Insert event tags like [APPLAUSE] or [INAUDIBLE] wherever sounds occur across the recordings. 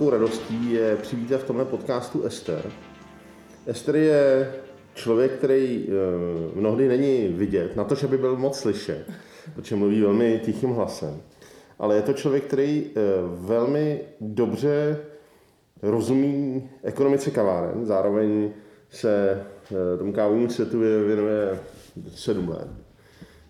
Eh, velkou radostí je přivítat v tomhle podcastu Ester. Ester je člověk, který eh, mnohdy není vidět, na to, že by byl moc slyšet, protože mluví velmi tichým hlasem. Ale je to člověk, který eh, velmi dobře rozumí ekonomice kaváren, zároveň se tomu kávovému světu věnuje sedm let.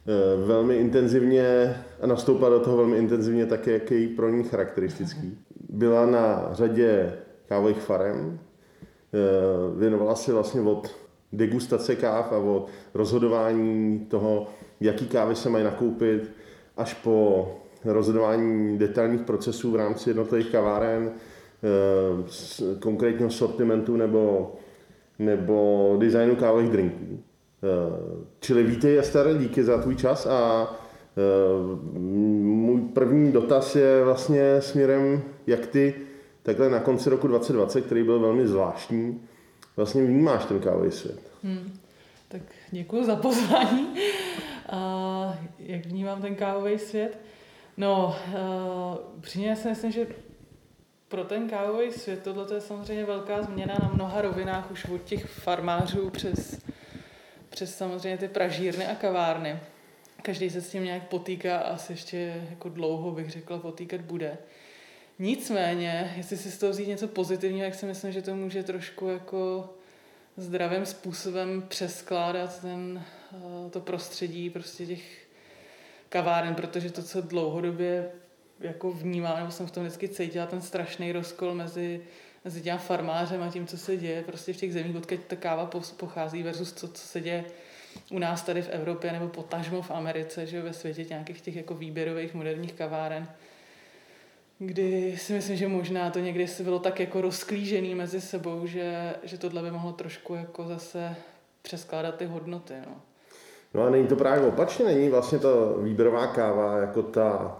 Eh, velmi intenzivně a nastoupila do toho velmi intenzivně také, jak je pro ní charakteristický. Byla na řadě kávových farem, eh, věnovala se vlastně od degustace káv a od rozhodování toho, jaký kávy se mají nakoupit, až po rozhodování detailních procesů v rámci jednotlivých kaváren, eh, konkrétního sortimentu nebo, nebo designu kávových drinků. Eh, čili vítej Ester, díky za tvůj čas a můj první dotaz je vlastně směrem, jak ty takhle na konci roku 2020, který byl velmi zvláštní, vlastně vnímáš ten kávový svět. Hmm. Tak děkuji za pozvání. A jak vnímám ten kávový svět? No, uh, přímě si myslím, že pro ten kávový svět tohle je samozřejmě velká změna na mnoha rovinách, už od těch farmářů přes přes samozřejmě ty pražírny a kavárny. Každý se s tím nějak potýká a asi ještě jako dlouho bych řekla potýkat bude. Nicméně, jestli si z toho vzít něco pozitivního, jak si myslím, že to může trošku jako zdravým způsobem přeskládat ten, eh, to prostředí prostě těch kaváren, protože to, co dlouhodobě jako vnímám, nebo jsem v tom vždycky cítila, ten strašný rozkol mezi mezi těm farmářem a tím, co se děje prostě v těch zemích, odkud ta káva pochází versus to, co se děje u nás tady v Evropě nebo potažmo v Americe, že ve světě nějakých těch jako výběrových moderních kaváren, kdy si myslím, že možná to někdy se bylo tak jako rozklížený mezi sebou, že, že tohle by mohlo trošku jako zase přeskládat ty hodnoty. No. No a není to právě opačně, není vlastně ta výběrová káva jako ta,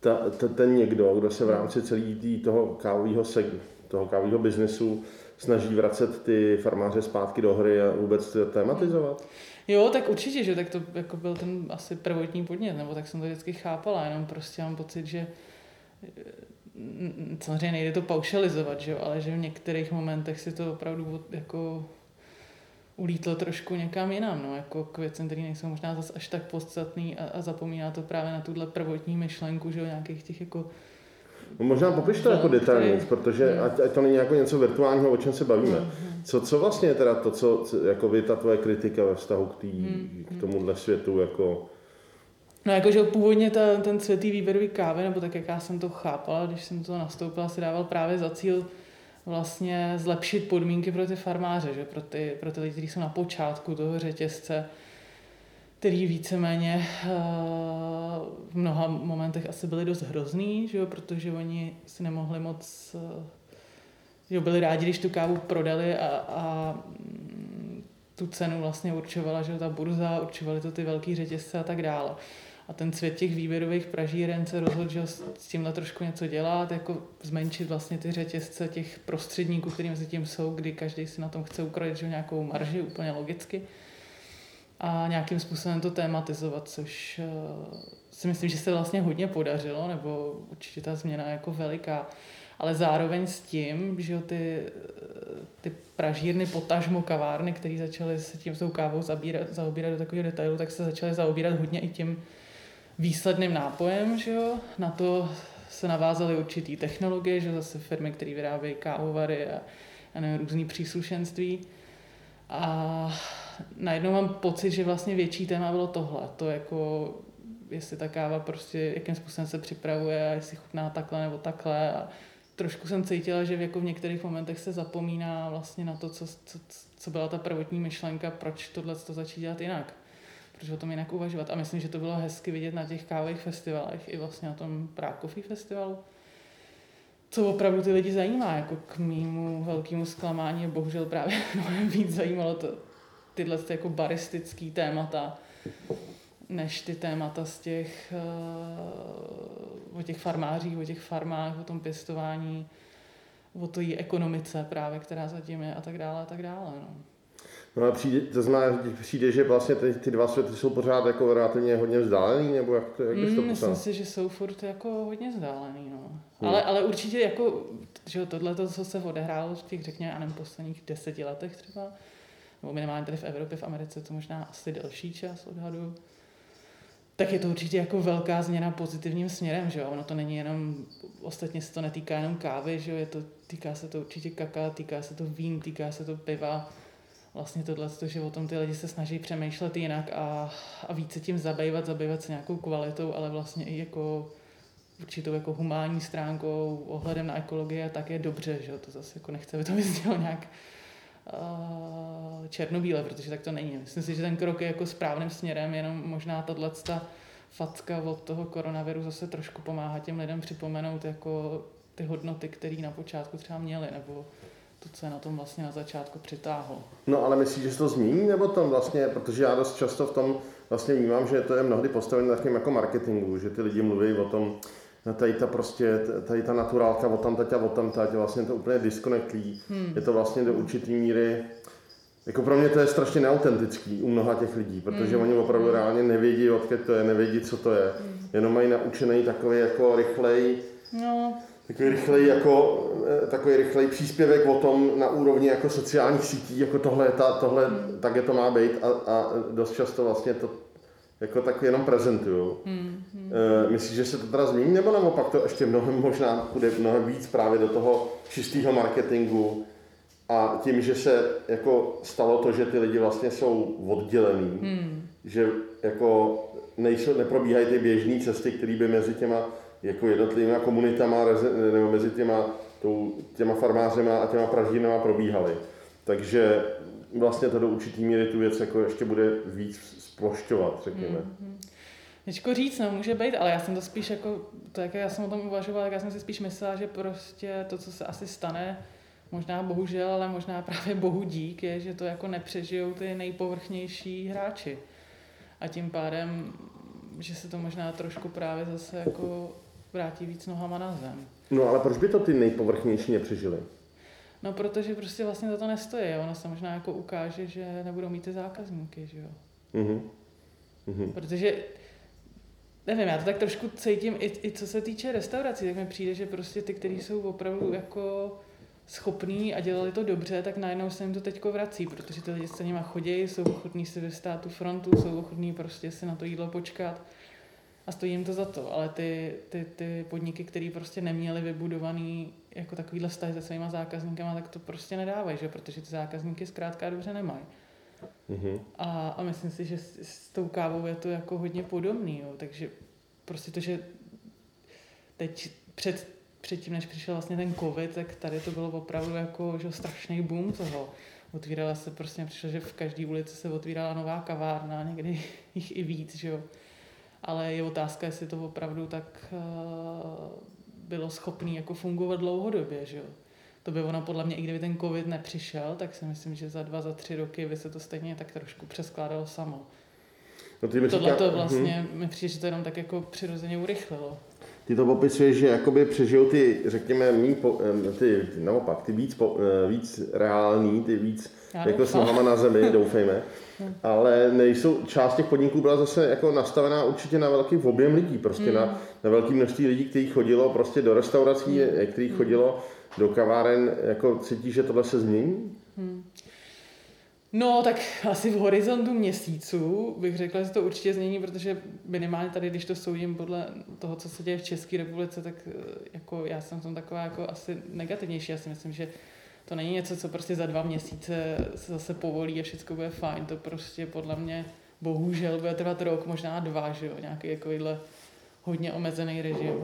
ta, ta ten někdo, kdo se v rámci celý toho kávového segmentu toho kávového biznesu snaží vracet ty farmáře zpátky do hry a vůbec tematizovat? Jo, tak určitě, že tak to jako byl ten asi prvotní podnět, nebo tak jsem to vždycky chápala, jenom prostě mám pocit, že mm, samozřejmě nejde to paušalizovat, že jo, ale že v některých momentech si to opravdu jako ulítlo trošku někam jinam, no, jako k věcem, které nejsou možná zase až tak podstatný a, a zapomíná to právě na tuhle prvotní myšlenku, že jo, nějakých těch jako No možná popiš to jako detailně, protože ať, ať to není jako něco virtuálního, o čem se bavíme. Co, co vlastně je teda to, co, jako by ta tvoje kritika ve vztahu k, tý, mm-hmm. k tomuhle světu jako... No jakože původně ta, ten světý výběrový kávy, nebo tak jak já jsem to chápala, když jsem to nastoupila, si dával právě za cíl vlastně zlepšit podmínky pro ty farmáře, že? Pro ty, pro ty lidi, kteří jsou na počátku toho řetězce, který víceméně eh, v mnoha momentech asi byly dost hrozný, že jo, protože oni si nemohli moc, eh, že jo, byli rádi, když tu kávu prodali a, a mm, tu cenu vlastně určovala, že jo, ta burza, určovali to ty velký řetězce a tak dále. A ten svět těch výběrových pražíren se rozhodl, že s tímhle trošku něco dělat, jako zmenšit vlastně ty řetězce těch prostředníků, kterým mezi tím jsou, kdy každý si na tom chce ukrojit že nějakou marži, úplně logicky a nějakým způsobem to tématizovat, což uh, si myslím, že se vlastně hodně podařilo, nebo určitě ta změna je jako veliká. Ale zároveň s tím, že ty, ty pražírny, potažmo kavárny, které začaly se tím tou kávou zabírat, zaobírat do takového detailu, tak se začaly zaobírat hodně i tím výsledným nápojem, že jo? Na to se navázaly určitý technologie, že zase firmy, které vyrábějí kávovary a, a různý příslušenství. A najednou mám pocit, že vlastně větší téma bylo tohle. To jako, jestli ta káva prostě, jakým způsobem se připravuje a jestli chutná takhle nebo takhle. A trošku jsem cítila, že jako v některých momentech se zapomíná vlastně na to, co, co, co byla ta prvotní myšlenka, proč tohle to začít dělat jinak. Proč o tom jinak uvažovat. A myslím, že to bylo hezky vidět na těch kávových festivalech, i vlastně na tom Prákový festivalu co opravdu ty lidi zajímá, jako k mýmu velkému zklamání, bohužel právě [LAUGHS] mnohem víc zajímalo to, tyhle jako baristický témata, než ty témata z těch, uh, o těch farmářích, o těch farmách, o tom pěstování, o to jí ekonomice právě, která zatím je a tak dále a tak dále. No. No a přijde, to znamená, že přijde, že vlastně ty, ty dva světy jsou pořád jako relativně hodně vzdálený, nebo jak, to, jak bys to Mm, popsal? myslím si, že jsou furt jako hodně vzdálený, no. Ale, ale určitě jako, že tohle, co se odehrálo v těch, řekněme, nevím, posledních deseti letech třeba, nebo minimálně tady v Evropě, v Americe, to možná asi delší čas odhadu, tak je to určitě jako velká změna pozitivním směrem, že jo? Ono to není jenom, ostatně se to netýká jenom kávy, že jo? Je to, týká se to určitě kaka, týká se to vín, týká se to piva. Vlastně tohle, že o tom ty lidi se snaží přemýšlet jinak a, a více tím zabývat, zabývat se nějakou kvalitou, ale vlastně i jako určitou jako humánní stránkou, ohledem na ekologii a tak je dobře, že jo? To zase jako nechce, aby to vyznělo nějak černobíle, protože tak to není. Myslím si, že ten krok je jako správným směrem, jenom možná tahle ta facka od toho koronaviru zase trošku pomáhá těm lidem připomenout jako ty hodnoty, které na počátku třeba měli, nebo to, co je na tom vlastně na začátku přitáhlo. No ale myslíš, že se to změní, nebo to vlastně, protože já dost často v tom vlastně vnímám, že to je mnohdy postavené na jako marketingu, že ty lidi mluví o tom, tady ta prostě, tady ta naturálka o tam a o tam vlastně to úplně disconnectlí. Hmm. Je to vlastně do určitý míry, jako pro mě to je strašně neautentický u mnoha těch lidí, protože hmm. oni opravdu reálně nevědí, odkud to je, nevědí, co to je. Hmm. Jenom mají naučený takový jako rychlej, No, takový rychlej, jako, eh, takový rychlej příspěvek o tom na úrovni jako sociálních sítí, jako tohle, ta, tohle hmm. tak je to má být a, a dost často vlastně to jako tak jenom prezentují. Hmm. Hmm. E, myslíš, že se to teda změní, nebo naopak to ještě mnohem možná půjde mnohem víc právě do toho čistého marketingu a tím, že se jako stalo to, že ty lidi vlastně jsou oddělený, hmm. že jako nejsou, neprobíhají ty běžné cesty, které by mezi těma jako jednotlivými komunitama nebo mezi těma, tou, těma farmářema a těma praždinama probíhaly. Takže vlastně to do určitý míry tu věc jako ještě bude víc splošťovat, řekněme. Mm-hmm. Těžko říct, no, může být, ale já jsem to spíš jako, to jak já jsem o tom uvažovala, tak já jsem si spíš myslela, že prostě to, co se asi stane, možná bohužel, ale možná [LAUGHS] právě bohu dík, je, že to jako nepřežijou ty nejpovrchnější hráči. A tím pádem, že se to možná trošku právě zase jako vrátí víc nohama na zem. No ale proč by to ty nejpovrchnější nepřežili? No, protože prostě vlastně za to nestojí. Ono se možná jako ukáže, že nebudou mít ty zákazníky, že jo. Mm-hmm. Mm-hmm. Protože, nevím, já to tak trošku cítím, i, i co se týče restaurací, tak mi přijde, že prostě ty, kteří jsou opravdu jako schopní a dělali to dobře, tak najednou se jim to teďko vrací, protože ty lidi se nima chodí, jsou ochotní si vystát tu frontu, jsou ochotní prostě si na to jídlo počkat a stojí jim to za to, ale ty, ty, ty podniky, které prostě neměly vybudovaný jako takovýhle vztahy se svýma zákazníkama, tak to prostě nedávají, že? protože ty zákazníky zkrátka dobře nemají. Mm-hmm. A, a myslím si, že s, s tou kávou je to jako hodně podobný, jo. takže prostě to, že teď před, předtím, než přišel vlastně ten covid, tak tady to bylo opravdu jako že strašný boom toho. Otvírala se prostě, přišlo, že v každé ulici se otvírala nová kavárna, někdy jich i víc, že jo. Ale je otázka, jestli to opravdu tak uh, bylo schopné jako fungovat dlouhodobě, že jo to by ono podle mě, i kdyby ten covid nepřišel, tak si myslím, že za dva, za tři roky by se to stejně tak trošku přeskládalo samo. No ty Tohle říká- to vlastně mi přijde, že to jenom tak jako přirozeně urychlilo. Ty to popisuješ, že jakoby přežijou ty, řekněme, mý, po, ty, naopak, ty víc, po, eh, víc reální, ty víc Já jako s nohama na zemi, [LAUGHS] doufejme. Ale nejsou, část těch podniků byla zase jako nastavená určitě na velký objem lidí, prostě Hmm. na, na velký množství lidí, kteří chodilo prostě do restaurací, Hmm. kteří chodilo do kaváren, jako cítí, že tohle se změní? No, tak asi v horizontu měsíců bych řekla, že to určitě změní, protože minimálně tady, když to soudím podle toho, co se děje v České republice, tak eh, jako já jsem v tom taková jako asi negativnější. Já si myslím, že to není něco, co prostě za dva měsíce se zase povolí a všechno bude fajn. To prostě podle mě bohužel bude trvat rok, možná dva, že jo, nějaký takovýhle hodně omezený režim.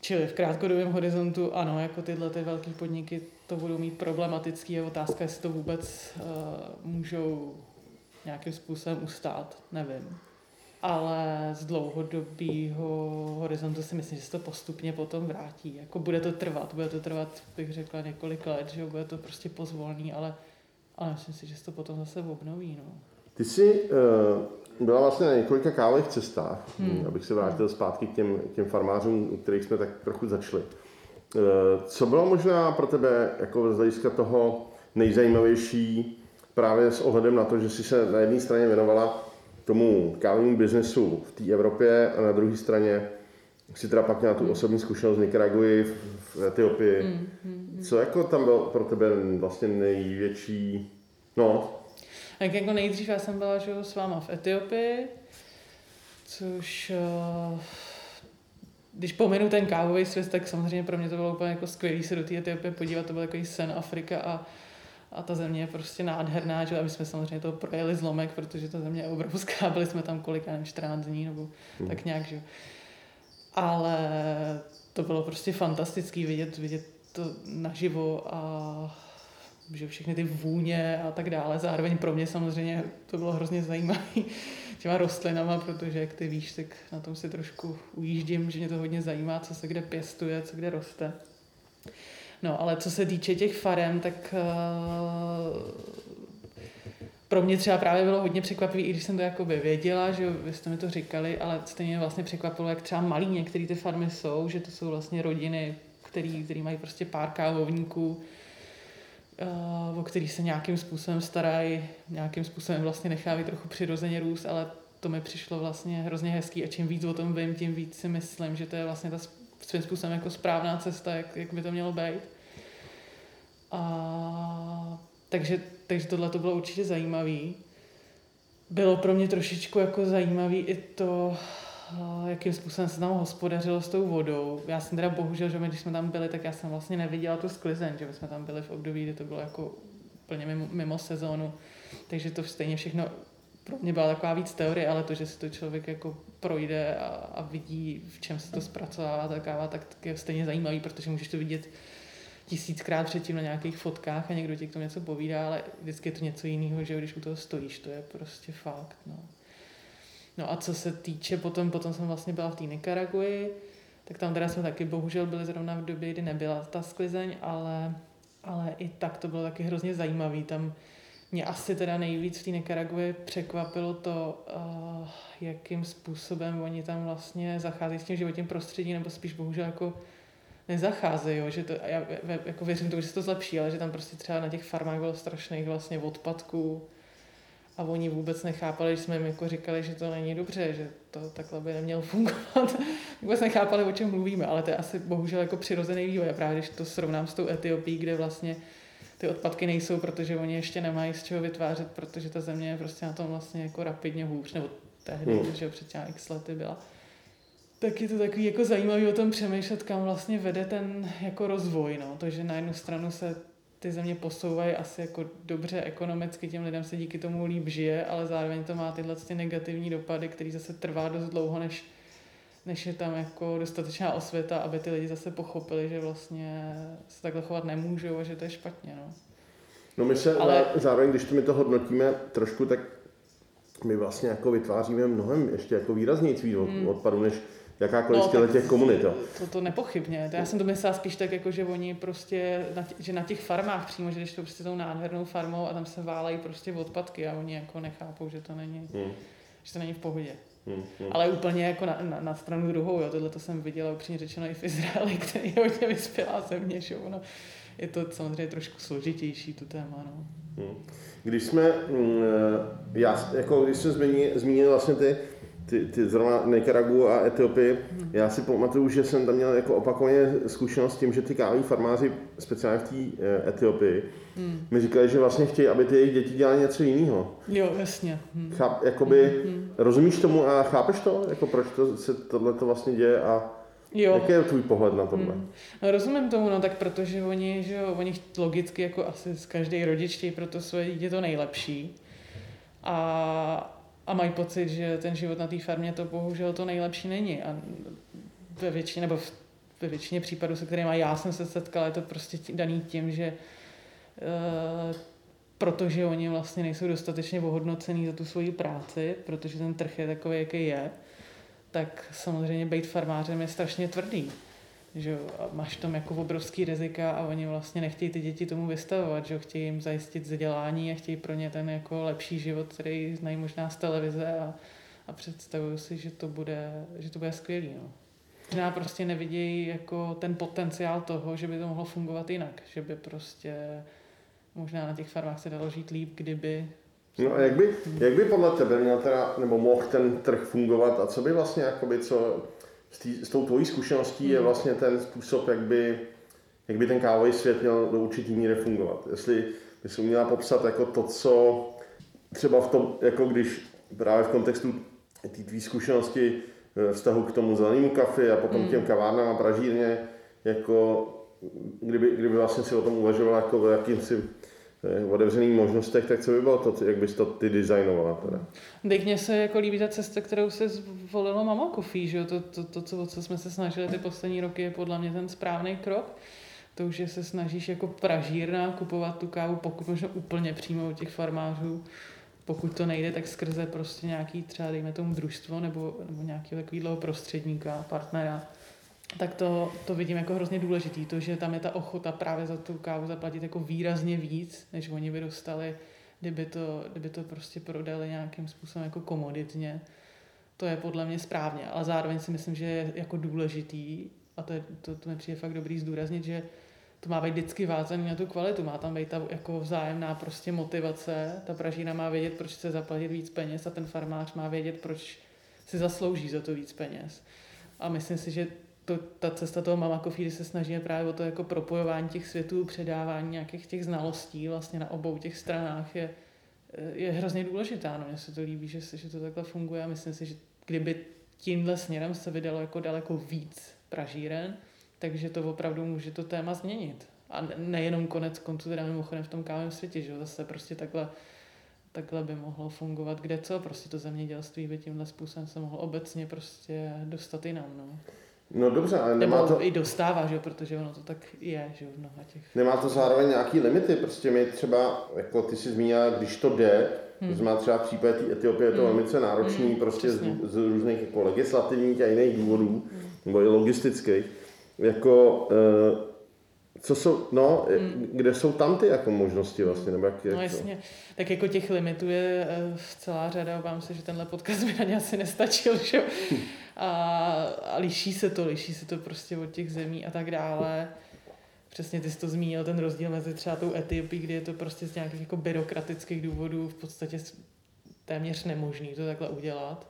Čili v krátkodobém horizontu ano, jako tyhle ty velké podniky to budou mít problematický. Je otázka, jestli to vůbec uh, můžou nějakým způsobem ustát, nevím. Ale z dlouhodobého horizontu si myslím, že se to postupně potom vrátí. Jako bude to trvat, bude to trvat, bych řekla, několik let, že bude to prostě pozvolný, ale, ale myslím si, že se to potom zase obnoví. No. Ty jsi uh, byla vlastně na několika kávových cestách, hmm. abych se vrátil zpátky k těm, těm farmářům, u kterých jsme tak trochu začali. Uh, co bylo možná pro tebe jako z hlediska toho nejzajímavější právě s ohledem na to, že si se na jedné straně věnovala tomu kávému biznesu v té Evropě a na druhé straně si teda pak měla tu osobní zkušenost z Nicaraguji v, v Etiopii. Mm, mm, mm. Co jako tam bylo pro tebe vlastně největší, no? Tak jako nejdřív já jsem byla že, s váma v Etiopii, což uh, když pominu ten kávový svět, tak samozřejmě pro mě to bylo úplně jako skvělé se do té Etiopie podívat, to byl takový sen Afrika a, a ta země je prostě nádherná, že? a my jsme samozřejmě to projeli zlomek, protože ta země je obrovská, [LAUGHS] byli jsme tam kolik, nevím, 14 dní nebo mm. tak nějak, že ale to bylo prostě fantastický vidět, vidět to naživo a že všechny ty vůně a tak dále. Zároveň pro mě samozřejmě to bylo hrozně zajímavé [LAUGHS] těma rostlinama, protože jak ty víš, tak na tom si trošku ujíždím, že mě to hodně zajímá, co se kde pěstuje, co kde roste. No, ale co se týče těch farem, tak uh, pro mě třeba právě bylo hodně překvapivé, i když jsem to jakoby věděla, že vy jste mi to říkali, ale stejně vlastně překvapilo, jak třeba malý některé ty farmy jsou, že to jsou vlastně rodiny, který, který mají prostě pár kávovníků, uh, o který se nějakým způsobem starají, nějakým způsobem vlastně nechávají trochu přirozeně růst, ale to mi přišlo vlastně hrozně hezký a čím víc o tom vím, tím víc si myslím, že to je vlastně ta svým způsobem jako správná cesta, jak, jak by to mělo být. A, takže, takže tohle to bylo určitě zajímavý. Bylo pro mě trošičku jako zajímavý i to, jakým způsobem se tam hospodařilo s tou vodou. Já jsem teda bohužel, že my, když jsme tam byli, tak já jsem vlastně neviděla tu sklizeň, že my jsme tam byli v období, kdy to bylo jako úplně mimo, mimo sezónu. Takže to stejně všechno pro mě byla taková víc teorie, ale to, že si to člověk jako projde a, a vidí, v čem se to zpracovává ta káva, tak, tak je stejně zajímavý, protože můžeš to vidět tisíckrát předtím na nějakých fotkách a někdo ti k tomu něco povídá, ale vždycky je to něco jiného, že když u toho stojíš, to je prostě fakt. No. No a co se týče potom, potom jsem vlastně byla v té Nicaraguji, tak tam teda jsme taky bohužel byli zrovna v době, kdy nebyla ta sklizeň, ale, ale i tak to bylo taky hrozně zajímavý. Tam mě asi teda nejvíc v té Nicaraguji překvapilo to, uh, jakým způsobem oni tam vlastně zacházejí s tím životním prostředím, nebo spíš bohužel jako nezacházejí, jo, že to, já jako věřím tomu, že se to zlepší, ale že tam prostě třeba na těch farmách bylo strašných vlastně odpadků, a oni vůbec nechápali, že jsme jim jako říkali, že to není dobře, že to takhle by nemělo fungovat. [LAUGHS] vůbec nechápali, o čem mluvíme, ale to je asi bohužel jako přirozený vývoj. A právě když to srovnám s tou Etiopií, kde vlastně ty odpadky nejsou, protože oni ještě nemají z čeho vytvářet, protože ta země je prostě na tom vlastně jako rapidně hůř, nebo tehdy, hmm. že před těmi x lety byla. Tak je to takový jako zajímavý o tom přemýšlet, kam vlastně vede ten jako rozvoj, no. To, že na jednu stranu se ty země posouvají asi jako dobře ekonomicky, těm lidem se díky tomu líp žije, ale zároveň to má tyhle ty negativní dopady, který zase trvá dost dlouho, než, než je tam jako dostatečná osvěta, aby ty lidi zase pochopili, že vlastně se takhle chovat nemůžou a že to je špatně. No, no my se ale... zároveň, když to my to hodnotíme trošku, tak my vlastně jako vytváříme mnohem ještě jako výraznější hmm. odpadu, než jakákoliv no, z těch komunit. Jo. To, to nepochybně. To já jsem to myslela spíš tak, jako, že oni prostě, na tě, že na těch farmách přímo, že když to prostě tou nádhernou farmou a tam se válají prostě odpadky a oni jako nechápou, že to není, hmm. že to není v pohodě. Hmm. Ale úplně jako na, na, na stranu druhou, jo. tohle to jsem viděla upřímně řečeno i v Izraeli, [LAUGHS] který je hodně vyspělá země, že ono, je to samozřejmě trošku složitější tu téma. No. Hmm. Když jsme, mm, já, jako když jsme zmínili, zmínili vlastně ty ty, ty zrovna Nicaragu a Etiopii, já si pamatuju, že jsem tam měl jako opakovaně zkušenost s tím, že ty kávoví farmáři, speciálně v té eh, Etiopii, hmm. mi říkali, že vlastně chtějí, aby ty jejich děti dělali něco jiného. Jo, jasně. Hmm. Cháp, jakoby, hmm. rozumíš tomu a chápeš to? Jako proč to, se tohle to vlastně děje a Jo. Jaký je tvůj pohled na tohle? Hmm. No, rozumím tomu, no tak protože oni, že jo, oni logicky jako asi z každý rodič chtějí pro to své dítě to nejlepší. A, a mají pocit, že ten život na té farmě to bohužel to nejlepší není. A ve většině, nebo v, ve většině případů, se kterými já jsem se setkala, je to prostě daný tím, že uh, protože oni vlastně nejsou dostatečně ohodnocený za tu svoji práci, protože ten trh je takový, jaký je, tak samozřejmě být farmářem je strašně tvrdý že máš tam jako obrovský rizika a oni vlastně nechtějí ty děti tomu vystavovat, že chtějí jim zajistit vzdělání a chtějí pro ně ten jako lepší život, který znají možná z televize a, a představuju si, že to bude, že to bude skvělý. No. Možná prostě nevidějí jako ten potenciál toho, že by to mohlo fungovat jinak, že by prostě možná na těch farmách se dalo žít líp, kdyby No a jak by, jak by podle tebe měl teda, nebo mohl ten trh fungovat a co by vlastně, jakoby, co s, tý, s tou tvojí zkušeností je Hmm. vlastně ten způsob, jak by, jak by ten kávový svět měl do určitý míry fungovat. Jestli by se uměla popsat jako to, co třeba v tom, jako když právě v kontextu té tvý zkušenosti eh, vztahu k tomu zelenému kafi a potom Hmm. těm kavárnám a pražírně, jako kdyby, kdyby vlastně si o tom uvažoval jako o jakýmsi otevřených možnostech, tak co by bylo to, jak bys to ty designovala teda? Teď mně se jako líbí ta cesta, kterou se zvolilo Mama Coffee, že jo? To, to, to, co, co jsme se snažili ty poslední roky, je podle mě ten správný krok. To že se snažíš jako pražírna kupovat tu kávu, pokud možno úplně přímo od těch farmářů. Pokud to nejde, tak skrze prostě nějaký třeba, dejme tomu, družstvo nebo, nebo nějakého takového prostředníka, partnera. Tak to, to vidím jako hrozně důležitý, to, že tam je ta ochota právě za tu kávu zaplatit jako výrazně víc, než oni by dostali kdyby to, kdyby to prostě prodali nějakým způsobem jako komoditně. To je podle mě správně, ale zároveň si myslím, že je jako důležitý, a to, je, to, to mi přijde fakt dobrý zdůraznit, že to má být vždycky vázaný na tu kvalitu, má tam být ta jako vzájemná prostě motivace, ta pražína má vědět, proč chce zaplatit víc peněz a ten farmář má vědět, proč si zaslouží za to víc peněz. A myslím si, že to, ta cesta toho Mama Coffee, se snažíme právě o to jako propojování těch světů, předávání nějakých těch znalostí vlastně na obou těch stranách je, je hrozně důležitá. No, mně se to líbí, že, že to takhle funguje a myslím si, že kdyby tímhle směrem se vydalo jako daleko víc pražíren, takže to opravdu může to téma změnit. A ne- nejenom konec konců, teda mimochodem v tom kávovém světě, že zase prostě takhle, takhle by mohlo fungovat kde co, prostě to zemědělství by tímhle způsobem se mohlo obecně prostě dostat i nám, no. No dobře, ale nemá Nebo to, i dostává, že jo, protože ono to tak je, že jo, v mnoha těch. nemá to zároveň nějaký limity, prostě my třeba, jako ty si zmínila, když to jde, Hmm. to znamená třeba v případě té Etiopie je to Hmm. velice náročný, Hmm, prostě z, přesně. z, různých jako legislativních a jiných důvodů, nebo i logistických, jako, eh, co jsou, no, Hmm. kde jsou tam ty jako možnosti vlastně, nebo jak, jak No to? jasně, tak jako těch limitů je eh, celá řada, obávám se, že tenhle podcast by na ně asi nestačil, že jo. [LAUGHS] A, a liší se to, liší se to prostě od těch zemí a tak dále. Přesně ty jsi to zmínil, ten rozdíl mezi třeba tou Etiopií, kdy je to prostě z nějakých jako byrokratických důvodů v podstatě téměř nemožný to takhle udělat.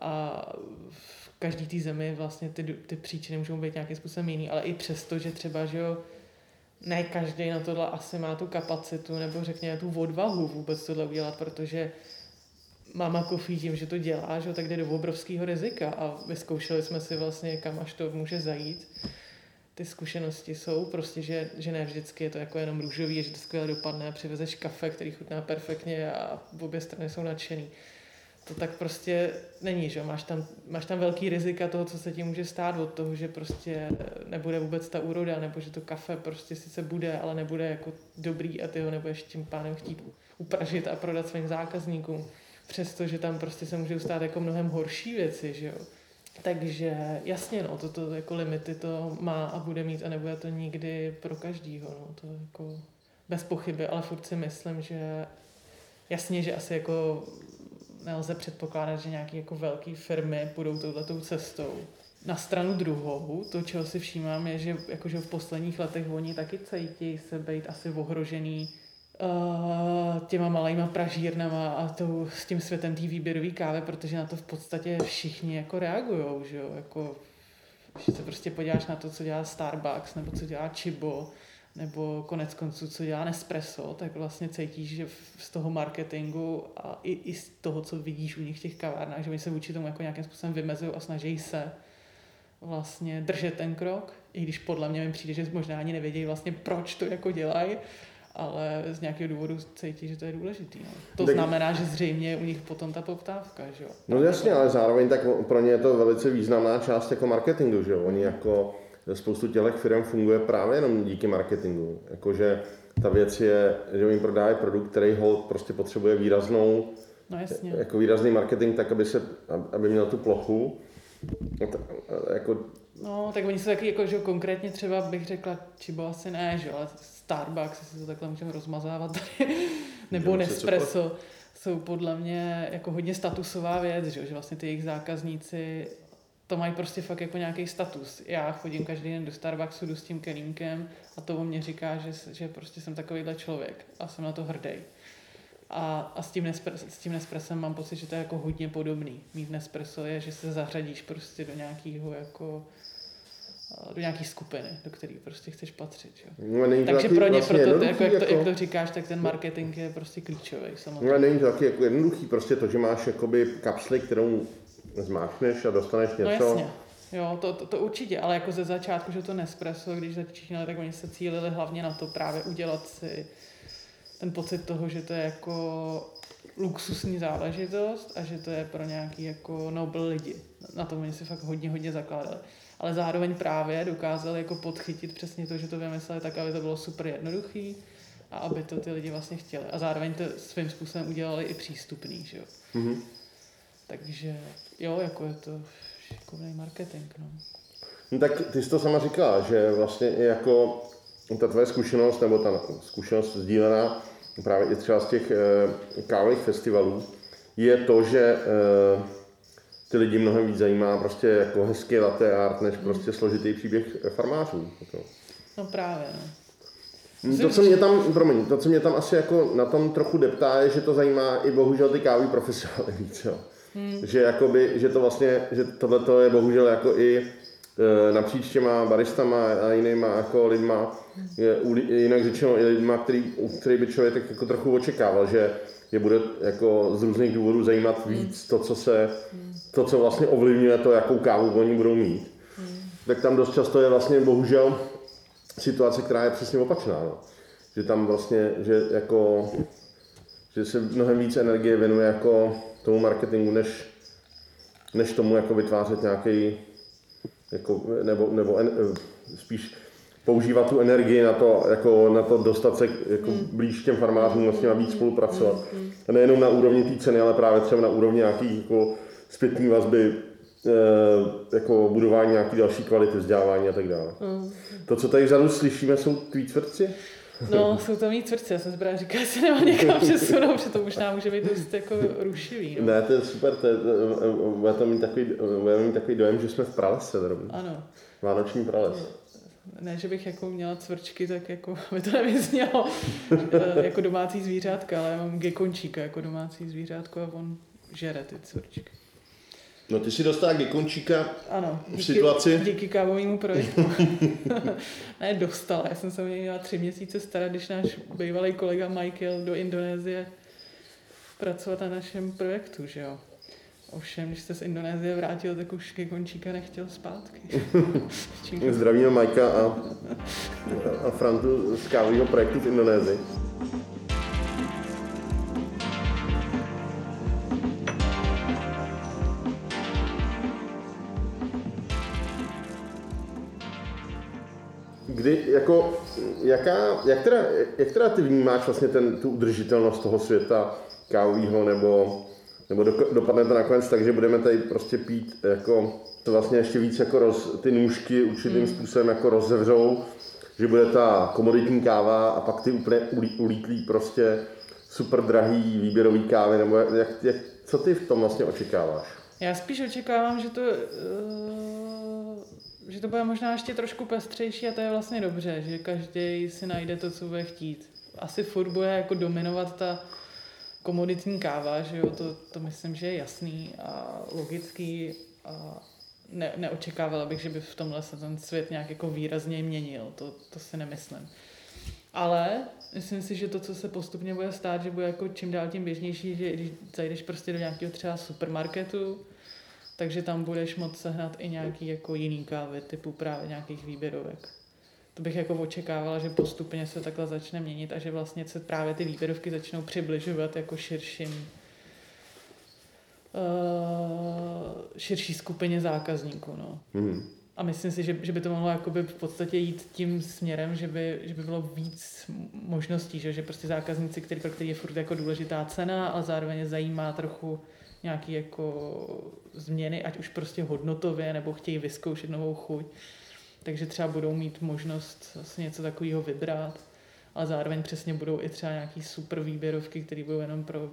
A v každý té zemi vlastně ty, ty příčiny můžou být nějakým způsobem jiný, ale i přesto, že třeba, že jo, ne každý na tohle asi má tu kapacitu nebo řekněme tu odvahu vůbec tohle udělat, protože Mama Coffee tím, že to dělá, že tak jde do obrovského rizika a vyzkoušeli jsme si vlastně, kam až to může zajít. Ty zkušenosti jsou prostě, že, že ne vždycky je to jako jenom růžový, že to skvěle dopadne a přivezeš kafe, který chutná perfektně a obě strany jsou nadšený. To tak prostě není, že máš tam, máš tam velký rizika toho, co se ti může stát od toho, že prostě nebude vůbec ta úroda, nebo že to kafe prostě sice bude, ale nebude jako dobrý a ty ho nebudeš tím pádem chtít upražit a prodat svým zákazníkům. Přestože tam prostě se můžou stát jako mnohem horší věci, že jo. Takže jasně, no, toto jako limity to má a bude mít a nebude to nikdy pro každýho, no, to jako bez pochyby, ale furt si myslím, že jasně, že asi jako nelze předpokládat, že nějaké jako velké firmy půjdou touhletou cestou. Na stranu druhou, to, čeho si všímám, je, že jakože v posledních letech oni taky cítí se být asi ohrožený těma malýma pražírnama a tou, s tím světem té výběrové kávy, protože na to v podstatě všichni jako reagujou, že jo, jako když se prostě podíváš na to, co dělá Starbucks, nebo co dělá Chibo, nebo konec konců, co dělá Nespresso, tak vlastně cítíš, že z toho marketingu a i, i z toho, co vidíš u nich v těch kavárnách, že oni se vůči tomu jako nějakým způsobem vymezují a snaží se vlastně držet ten krok, i když podle mě mi přijde, že možná ani nevědějí vlastně, proč to jako dělají, ale z nějakého důvodu cítí, že to je důležitý. No. To Tak- znamená, že zřejmě je u nich potom ta poptávka, že jo. No jasně, ale zároveň tak pro ně je to velice významná část jako marketingu, že jo? Oni jako spoustu těch firm funguje právě jenom díky marketingu. Jakože ta věc je, že oni prodávají produkt, který hold prostě potřebuje výraznou, No jasně. jako výrazný marketing, tak aby, se, aby měl tu plochu. No Jako, No, tak oni jsou taky, jako, že konkrétně třeba bych řekla, Chibo asi ne, že jo, ale Starbucks, jestli to takhle můžeme rozmazávat tady, [LAUGHS] nebo Dělám Nespresso, jsou podle mě jako hodně statusová věc, že, že vlastně ty jejich zákazníci to mají prostě fakt jako nějaký status. Já chodím každý den do Starbucksu, jdu s tím kelímkem a to o mě říká, že, že prostě jsem takovýhle člověk a jsem na to hrdý. A, a s, tím Nespres, s tím Nespresem mám pocit, že to je jako hodně podobný. Mít Nespresso je, že se zařadíš prostě do nějakého jako do nějaký skupiny, do které prostě chceš patřit. Jo. No, Takže pro ně, vlastně proto, jako, jak, to, jako... jak to říkáš, tak ten marketing je prostě klíčový. Samozřejmě. No, není to taky jako jednoduchý, prostě to, že máš jakoby kapsly, kterou zmáčkneš a dostaneš no, něco. No jasně. Jo, to, to, to, určitě, ale jako ze začátku, že to Nespresso, když začínali, tak oni se cílili hlavně na to právě udělat si ten pocit toho, že to je jako luxusní záležitost a že to je pro nějaký jako nobel lidi. Na tom oni si fakt hodně, hodně zakládali. Ale zároveň právě dokázali jako podchytit přesně to, že to vymysleli tak, aby to bylo super jednoduchý a aby to ty lidi vlastně chtěli. A zároveň to svým způsobem udělali i přístupný, že jo. Mm-hmm. Takže jo, jako je to šikovný marketing, no. No tak ty jsi to sama říkala, že vlastně jako ta tvoje zkušenost, nebo ta zkušenost sdílená právě i třeba z těch e, kávových festivalů, je to, že e, ty lidi mnohem víc zajímá prostě jako hezký latte art, než prostě složitý příběh farmářů. Jako. No právě, no. To, co mě tam, promiň, to, co mě tam asi jako na tom trochu deptá, je, že to zajímá i bohužel ty káví profesionály [LAUGHS] víc, jo. Hmm. Že, jakoby, že to vlastně, že tohle je bohužel jako i e, napříč těma baristama a jinýma jako lidma, je, jinak řečeno i lidma, který, který by člověk tak jako trochu očekával, že je bude jako z různých důvodů zajímat víc to, co se, to, co vlastně ovlivňuje to, jakou kávu oni budou mít. Tak tam dost často je vlastně bohužel situace, která je přesně opačná. No. Že tam vlastně, že jako, že se mnohem víc energie věnuje jako tomu marketingu, než, než tomu jako vytvářet nějaký, jako, nebo, nebo en, spíš používat tu energii na to, jako, na to dostat se jako mm. blíž těm farmářům, s nimi víc spolupracovat. Mm. A nejenom na úrovni té ceny, ale právě třeba na úrovni nějaký jako zpětní vazby, e, jako budování nějaké další kvality vzdělávání a tak dále. Mm. To, co tady vzadu slyšíme, jsou tví tvrdci? No, jsou to mý tvrdci, já jsem si právě říkal, jestli nemá někam [LAUGHS] přesunout, protože to možná může být dost jako rušivý. No. Ne, to je super, to je, bude to mít takový, bude mít takový dojem, že jsme v pralese zrovna. Ano. Vánoční prales ne, že bych jako měla cvrčky, tak jako [LAUGHS] by to nevyznělo jako domácí zvířátka, ale já mám gekončíka jako domácí zvířátko a on žere ty cvrčky. No ty si dostala gekončíka ano, díky, v situaci? díky kávovému projektu. [LAUGHS] ne, dostala. Já jsem se měla tři měsíce stará, když náš bývalý kolega Michael do Indonésie pracovat na našem projektu, že jo. Ovšem, když jste z Indonésie vrátil, tak už ke Končíka nechtěl zpátky. [LAUGHS] Zdravíme Majka a, a Frantu z kávového projektu v Indonésii. Kdy, jako, jaká, jak, teda, jak teda ty vnímáš vlastně ten, tu udržitelnost toho světa kávového nebo nebo do, dopadne to nakonec tak, že budeme tady prostě pít jako to vlastně ještě víc jako roz, ty nůžky určitým mm. způsobem jako rozevřou, že bude ta komoditní káva a pak ty úplně ulítlý prostě super drahý výběrový kávy, nebo jak, jak, co ty v tom vlastně očekáváš? Já spíš očekávám, že to, uh, že to bude možná ještě trošku pestřejší a to je vlastně dobře, že každý si najde to, co bude chtít. Asi furt bude jako dominovat ta komoditní káva, že jo, to, to myslím, že je jasný a logický a ne, neočekávala bych, že by v tomhle se ten svět nějak jako výrazně měnil, to, to si nemyslím. Ale myslím si, že to, co se postupně bude stát, že bude jako čím dál tím běžnější, že když zajdeš prostě do nějakého třeba supermarketu, takže tam budeš moct sehnat i nějaký jako jiný kávy, typu právě nějakých výběrovek to bych jako očekávala, že postupně se takhle začne měnit a že vlastně se právě ty výběrovky začnou přibližovat jako širším uh, širší skupině zákazníků. No. Mm. A myslím si, že, že by to mohlo jakoby v podstatě jít tím směrem, že by, že by bylo víc možností, že, že prostě zákazníci, který, pro který je furt jako důležitá cena, ale zároveň zajímá trochu nějaký jako změny, ať už prostě hodnotově, nebo chtějí vyzkoušet novou chuť, takže třeba budou mít možnost vlastně něco takového vybrat, ale zároveň přesně budou i třeba nějaký super výběrovky, které budou jenom pro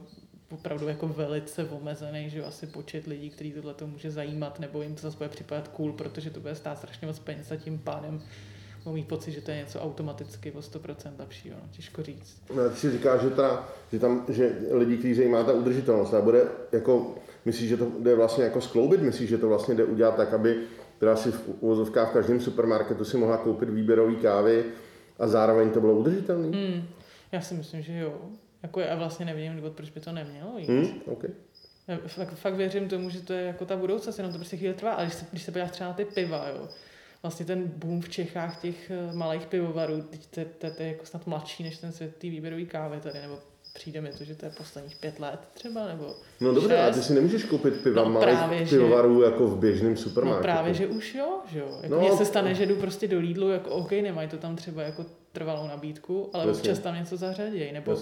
opravdu jako velice omezený, že asi počet lidí, který tohle to může zajímat, nebo jim to zase bude připadat cool, protože to bude stát strašně moc peněz a tím pádem mám mít pocit, že to je něco automaticky o 100% lepšího, no, těžko říct. No, ty si říkáš, že, teda, že tam, že lidi, kteří zajímá ta udržitelnost, a bude jako, myslíš, že to jde vlastně jako skloubit, myslíš, že to vlastně jde udělat tak, aby teda si v uvozovkách v každém supermarketu si mohla koupit výběrový kávy a zároveň to bylo udržitelné? Hmm, já si myslím, že jo. Jako já vlastně nevím důvod, proč by to nemělo jít. Hmm, okay. Já fakt, fakt, věřím tomu, že to je jako ta budoucnost, jenom to prostě chvíli trvá. Ale když se, když se podíváš třeba na ty piva, jo, vlastně ten boom v Čechách těch eh, malých pivovarů, teď to, to, to, je jako snad mladší než ten svět té výběrový kávy tady, nebo přijde mi to, že to je posledních pět let třeba, nebo No dobře, ale ty si nemůžeš koupit piva no, malých právě, pivovarů že... jako v běžném supermarketu. No právě, že už jo, že jo. Jako no, mně se stane, že jdu prostě do Lidlu, jako OK, nemají to tam třeba jako trvalou nabídku, ale Jasně. občas tam něco zařadějí, nebo,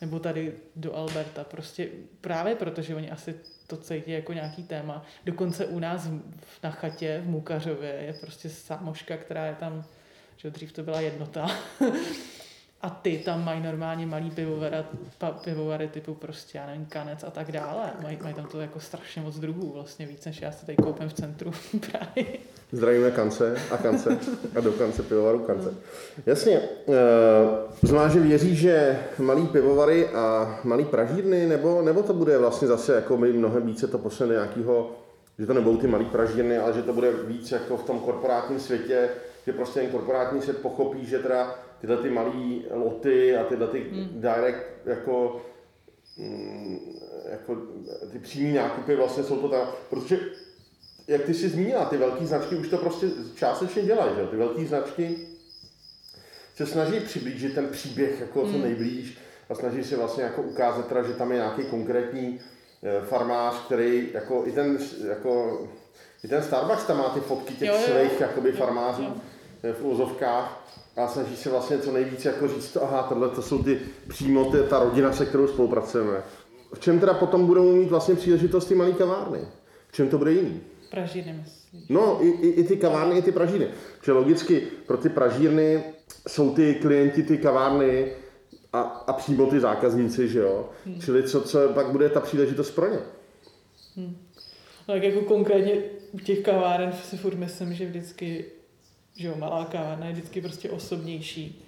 nebo tady do Alberta, prostě právě protože oni asi to cítí jako nějaký téma. Dokonce u nás na chatě v Mukařově je prostě sámoška, která je tam, že dřív to byla jednota, [LAUGHS] a ty tam mají normálně malý pivovary, pivovary typu prostě, já nevím, kanec a tak dále. Mají, mají tam to jako strašně moc druhů, vlastně víc, než já se tady koupím v centru [LAUGHS] právě. Zdravíme kance a kance a do kance pivovaru kance. Jasně, e, znamená, že věří, že malý pivovary a malý pražírny, nebo, nebo to bude vlastně zase jako my mnohem více to posune nějakého, že to nebudou ty malý pražírny, ale že to bude víc jako v tom korporátním světě, že prostě ten korporátní svět pochopí, že teda tyhle ty malé loty a tyhle ty hmm. direct jako, mm, jako ty přímý nákupy vlastně jsou to tam, protože jak ty jsi zmínila, ty velké značky už to prostě částečně dělají, že? ty velké značky se snaží přiblížit ten příběh jako co hmm. nejblíž a snaží se vlastně jako ukázat teda, že tam je nějaký konkrétní eh, farmář, který jako i ten, jako, i ten Starbucks tam má ty fotky těch jo, jo, svých jakoby, farmářů jo. Eh, v úzovkách a snaží se vlastně co nejvíc jako říct, to, aha, tohle to jsou ty přímo ty, ta rodina, se kterou spolupracujeme. V čem teda potom budou mít vlastně příležitosti malé kavárny? V čem to bude jiný? Pražírny, myslím. No, i, i, i ty kavárny, i ty pražírny. Protože logicky pro ty pražírny jsou ty klienti, ty kavárny a, a přímo ty zákazníci, že jo? Hmm. Čili co, co pak bude ta příležitost pro ně? Hmm. Tak jako konkrétně u těch kaváren si furt myslím, že vždycky že jo, malá kavárna je vždycky prostě osobnější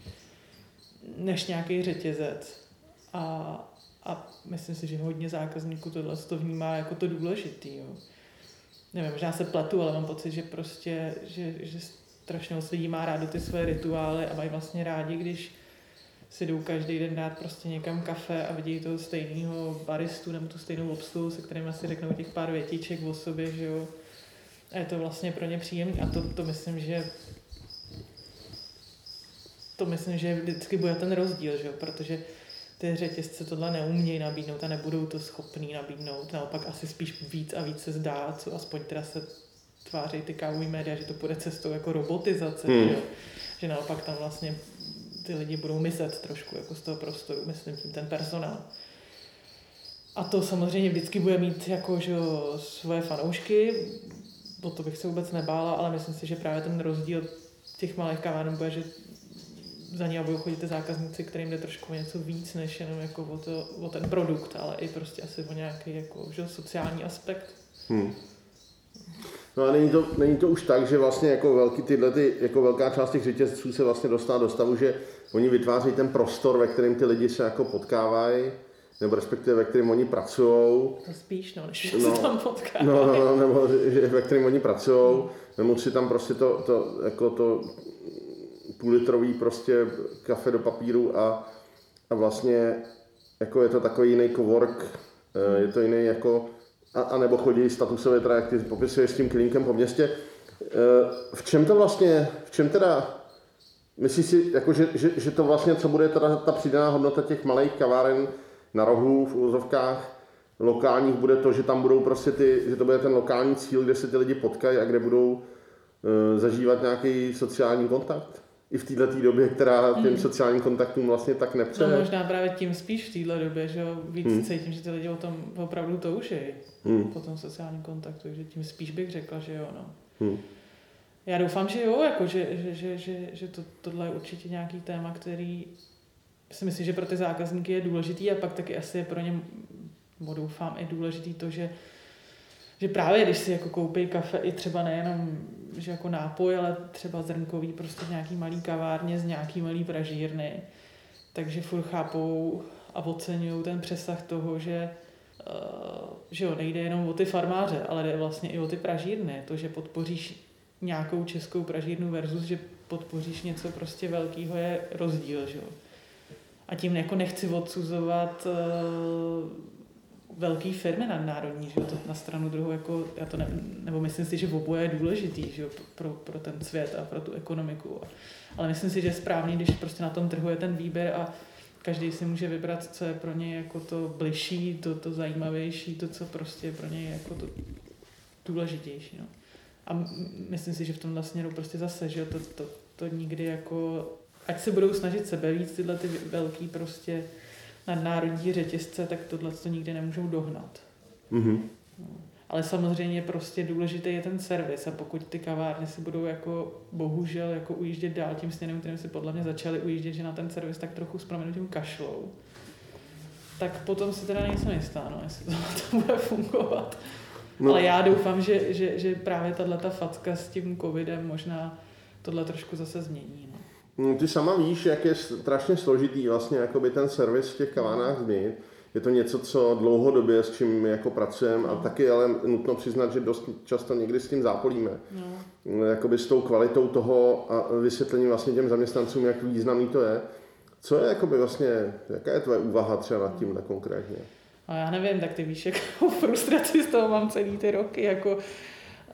než nějaký řetězec. A, a myslím si, že hodně zákazníků tohle to vnímá jako to důležitý. Jo. Nevím, možná se pletu, ale mám pocit, že prostě, že, že strašně moc lidí má rádo ty své rituály a mají vlastně rádi, když si jdou každý den dát prostě někam kafe a vidí toho stejného baristu nebo tu stejnou obsluhu, se kterým asi řeknou těch pár větiček o sobě, že jo. A je to vlastně pro ně příjemné a to, to myslím, že to myslím, že vždycky bude ten rozdíl, že jo? protože ty řetězce tohle neumějí nabídnout a nebudou to schopný nabídnout. Naopak asi spíš víc a víc se zdá, co aspoň teda se tváří ty kávový média, že to bude cestou jako robotizace, hmm. že, že naopak tam vlastně ty lidi budou myslet trošku jako z toho prostoru, myslím tím ten personál. A to samozřejmě vždycky bude mít jako, že svoje fanoušky, o to bych se vůbec nebála, ale myslím si, že právě ten rozdíl těch malých kaváren bude, že za ní budou chodit ty zákazníci, kterým jde trošku něco víc, než jenom jako o, to, o ten produkt, ale i prostě asi o nějaký jako, že, sociální aspekt. Hmm. No a není to, není to už tak, že vlastně jako, velký, tyhle ty, jako velká část těch řetězců se vlastně dostala do stavu, že oni vytvářejí ten prostor, ve kterém ty lidi se jako potkávají, nebo respektive ve kterém oni pracují. To spíš, no, než no, se tam potkávají. No, no, no, nebo že ve kterém oni pracují, nebo si tam prostě to, to, jako to půlitrový prostě kafe do papíru a, a vlastně jako je to takový jiný cowork, eh, je to jiný jako, a, a nebo chodí statusové teda, jak ty popisuješ s tím klínkem po městě. Eh, v čem to vlastně, v čem teda, myslíš si, jako, že, že, že, to vlastně, co bude teda ta přidaná hodnota těch malých kaváren na rohu v úzovkách, lokálních bude to, že tam budou prostě ty, že to bude ten lokální cíl, kde se ty lidi potkají a kde budou e, zažívat nějaký sociální kontakt? I v této době, která těm hmm. sociálním kontaktům vlastně tak nepřeje. No možná právě tím spíš v této době, že jo, víc hmm. cítím, že ty lidi o tom opravdu touží, hmm. po tom sociálním kontaktu, že tím spíš bych řekla, že jo, no. Hmm. Já doufám, že jo, jako, že, že, že, že, že to, tohle je určitě nějaký téma, který si myslím, že pro ty zákazníky je důležitý a pak taky asi je pro ně Bo doufám i důležitý to, že že právě když si jako koupí kafe i třeba nejenom že jako nápoj, ale třeba zrnkový prostě v nějaký malý kavárně z nějaký malý pražírny, takže furt chápou a oceňují ten přesah toho, že, uh, že jo, nejde jenom o ty farmáře, ale jde vlastně i o ty pražírny. To, že podpoříš nějakou českou pražírnu versus, že podpoříš něco prostě velkého, je rozdíl, že jo. A tím jako nechci odsuzovat uh, velké firmy nadnárodní, že jo, to na stranu druhou, jako, já to ne, nebo myslím si, že oboje je důležitý, že jo, pro, pro ten svět a pro tu ekonomiku. Ale myslím si, že je správný, když prostě na tom trhu je ten výběr a každý si může vybrat, co je pro něj jako to bližší, to, to zajímavější, to, co prostě je pro něj jako to důležitější. No. A myslím si, že v tomhle směru prostě zase, že to, to, to nikdy jako, ať se budou snažit sebe víc tyhle ty velký prostě nadnárodní řetězce, tak tohle to nikdy nemůžou dohnat. Mm-hmm. No. Ale samozřejmě prostě důležitý je ten servis a pokud ty kavárny si budou jako bohužel jako ujíždět dál tím směrem, kterým si podle mě začali ujíždět, že na ten servis tak trochu s proměnutím kašlou, tak potom si teda nejsem jistá, no, jestli to, [LAUGHS] to bude fungovat. No. Ale já doufám, že, že, že právě tato facka s tím covidem možná tohle trošku zase změní. No. No, ty sama víš, jak je strašně složitý vlastně jakoby ten servis v těch kavárnách změnit. Je to něco, co dlouhodobě s čím jako pracujeme a taky ale nutno přiznat, že dost často někdy s tím zápolíme. No. Jakoby s tou kvalitou toho a vysvětlení vlastně těm zaměstnancům, jak významný to je. Co je jakoby vlastně, jaká je tvoje úvaha třeba nad tím konkrétně? A já nevím, tak ty víš, jak [LAUGHS] frustraci z toho mám celý ty roky, jako